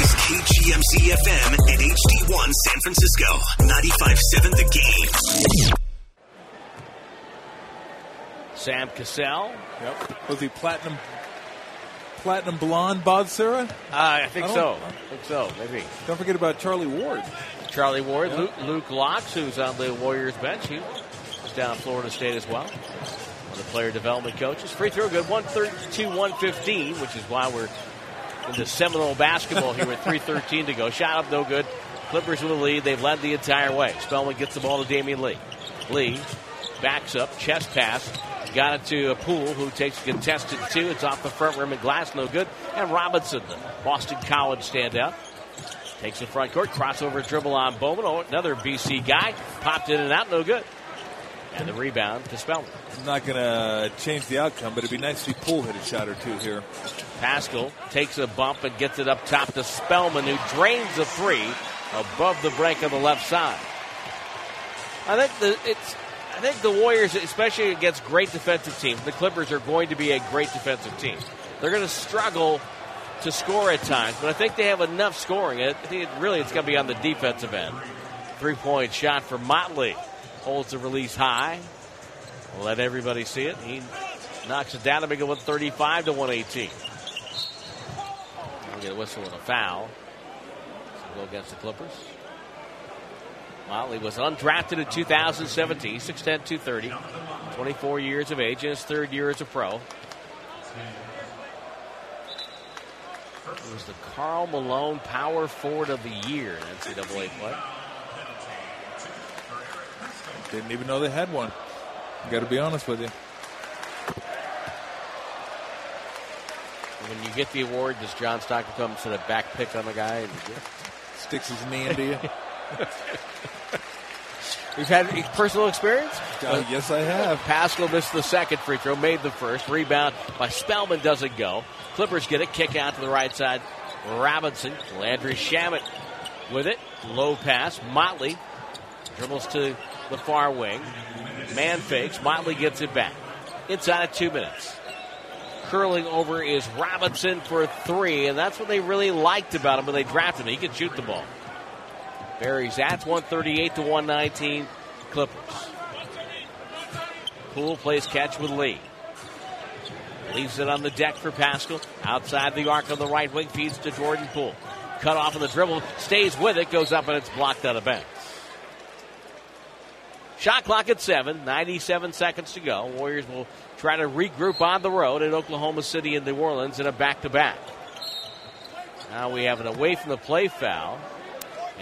is KGMZ FM and HD1 San Francisco. 95.7 The Game. Sam Cassell. Yep. Was he platinum platinum blonde Bob Sura? Uh, I think I so. I think so. Maybe. Don't forget about Charlie Ward. Charlie Ward, Luke, Luke Loucks, who's on the Warriors bench. He was down at Florida State as well. One of the player development coaches. Free throw good. 132 115, which is why we're in the Seminole basketball here with 3.13 to go. Shot up, no good. Clippers with a lead. They've led the entire way. Spellman gets the ball to Damion Lee. Lee backs up, chest pass. Got it to a Poole, who takes a contested two. It's off the front rim and glass, no good. And Robinson, the Boston College standout, takes the front court, crossover dribble on Bowman. Oh, another BC guy popped in and out, no good. And the rebound to Spellman. I'm not going to change the outcome, but it'd be nice to see Poole hit a shot or two here. Paschall takes a bump and gets it up top to Spellman, who drains a three above the break on the left side. I think the it's. I think the Warriors, especially against great defensive teams, the Clippers are going to be a great defensive team. They're going to struggle to score at times, but I think they have enough scoring. I think it, really it's going to be on the defensive end. Three point shot for Motley. Holds the release high. Let everybody see it. He knocks it down to make it 135 to 118. We'll get a whistle and a foul. So go against the Clippers. Motley was undrafted in 2017, 6'10, 230, 24 years of age, in his third year as a pro. He was the Karl Malone Power Forward of the Year in NCAA play. Didn't even know they had one. Got to be honest with you. When you get the award, does John Stockton come set a back pick on the guy? And Sticks his knee into you. We've had personal experience. Uh, yes, I have. Paschall missed the second free throw, made the first. Rebound by Spellman doesn't go. Clippers get it, kick out to the right side. Robinson, Landry Shamet with it. Low pass. Motley dribbles to the far wing. Mann fakes. Motley gets it back. Inside of two minutes. Curling over is Robinson for three, and that's what they really liked about him when they drafted him. He could shoot the ball. Berries at 138 to 119 Clippers. Poole plays catch with Lee. Leaves it on the deck for Paschall. Outside the arc on the right wing, feeds to Jordan Poole. Cut off on the dribble, stays with it, goes up and it's blocked out of bounds. Shot clock at seven, 97 seconds to go. Warriors will try to regroup on the road at Oklahoma City and New Orleans in a back to back. Now we have an away from the play foul.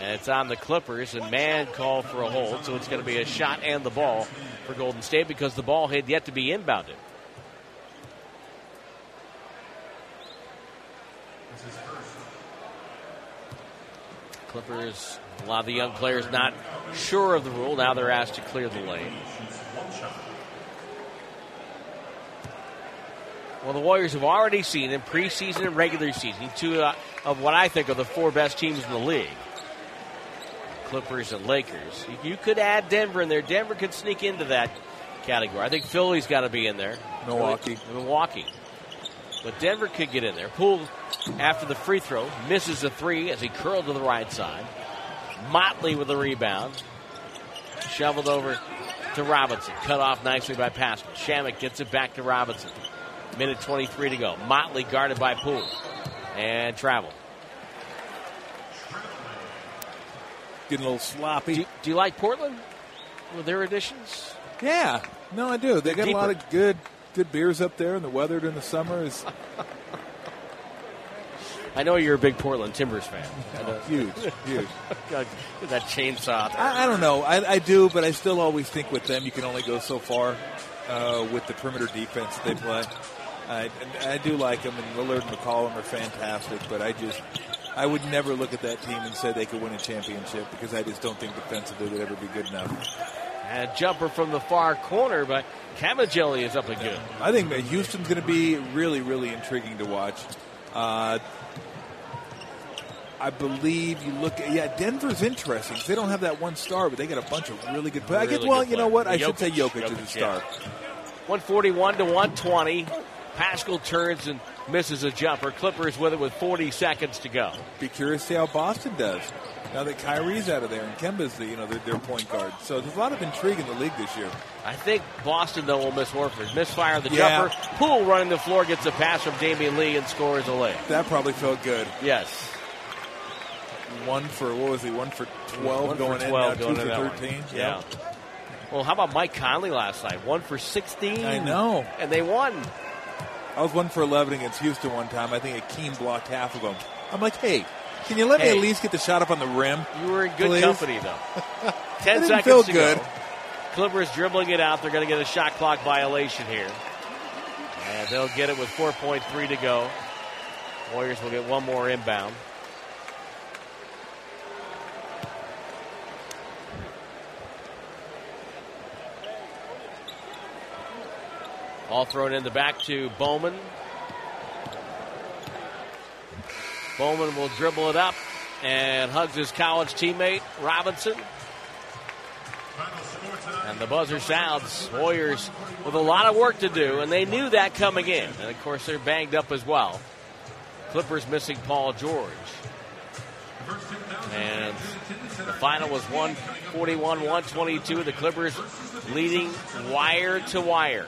And it's on the Clippers, and Mann called for a hold, so it's going to be a shot and the ball for Golden State because the ball had yet to be inbounded. Clippers, a lot of the young players not sure of the rule. Now they're asked to clear the lane. Well, the Warriors have already seen in preseason and regular season two uh, of what I think are the four best teams in the league. Clippers and Lakers. You could add Denver in there. Denver could sneak into that category. I think Philly's got to be in there. Milwaukee. Milwaukee. But Denver could get in there. Poole, after the free throw, misses a three as he curled to the right side. Motley with a rebound. Shoveled over to Robinson. Cut off nicely by Paschall. Shamet gets it back to Robinson. Minute 23 to go. Motley guarded by Poole. And travel. Getting a little sloppy. Do, do you like Portland with their additions? Yeah, no, I do. They got Deeper. a lot of good, good beers up there, and the weather during the summer is I know you're a big Portland Timbers fan. Know. huge, huge. God, that chainsaw. I, I don't know. I, I do, but I still always think with them you can only go so far uh, with the perimeter defense they play. I, I do like them, and Lillard and McCollum are fantastic, but I just I would never look at that team and say they could win a championship because I just don't think defensively they'd ever be good enough. And a jumper from the far corner, but Kabengele is up and good. I think that Houston's going to be really, really intriguing to watch. Uh, I believe you look at yeah, Denver's interesting. They don't have that one star, but they got a bunch of really good players. I Really guess. Well, you know what? I should say Jokic. Jokic, is a Jokic, star. yeah. 141 to 120. Paschall turns and misses a jumper. Clippers with it with 40 seconds to go. Be curious to see how Boston does now that Kyrie's out of there and Kemba's the you know their, their point guard. So there's a lot of intrigue in the league this year. I think Boston, though, will miss Horford. Misfire the Yeah. jumper. Poole running the floor gets a pass from Damian Lee and scores a lay. That probably felt good. Yes. One for what was he? One for twelve One for going 12 in. going two in for thirteen. Yeah. Well, how about Mike Conley last night? One for 16. I know. And they won. I was one for eleven against Houston one time. I think Akeem blocked half of them. I'm like, hey, can you let Hey. me at least get the shot up on the rim? You were in good Please? company, though. Ten didn't seconds feel to good. go. Clippers dribbling it out. They're going to get a shot clock violation here. And they'll get it with 4.3 to go. Warriors will get one more inbound. All thrown in the back to Bowman. Bowman will dribble it up and hugs his college teammate, Robinson. And the buzzer sounds. Warriors with a lot of work to do, and they knew that coming in. And of course, they're banged up as well. Clippers missing Paul George. And the final was 141 122. The Clippers leading wire to wire.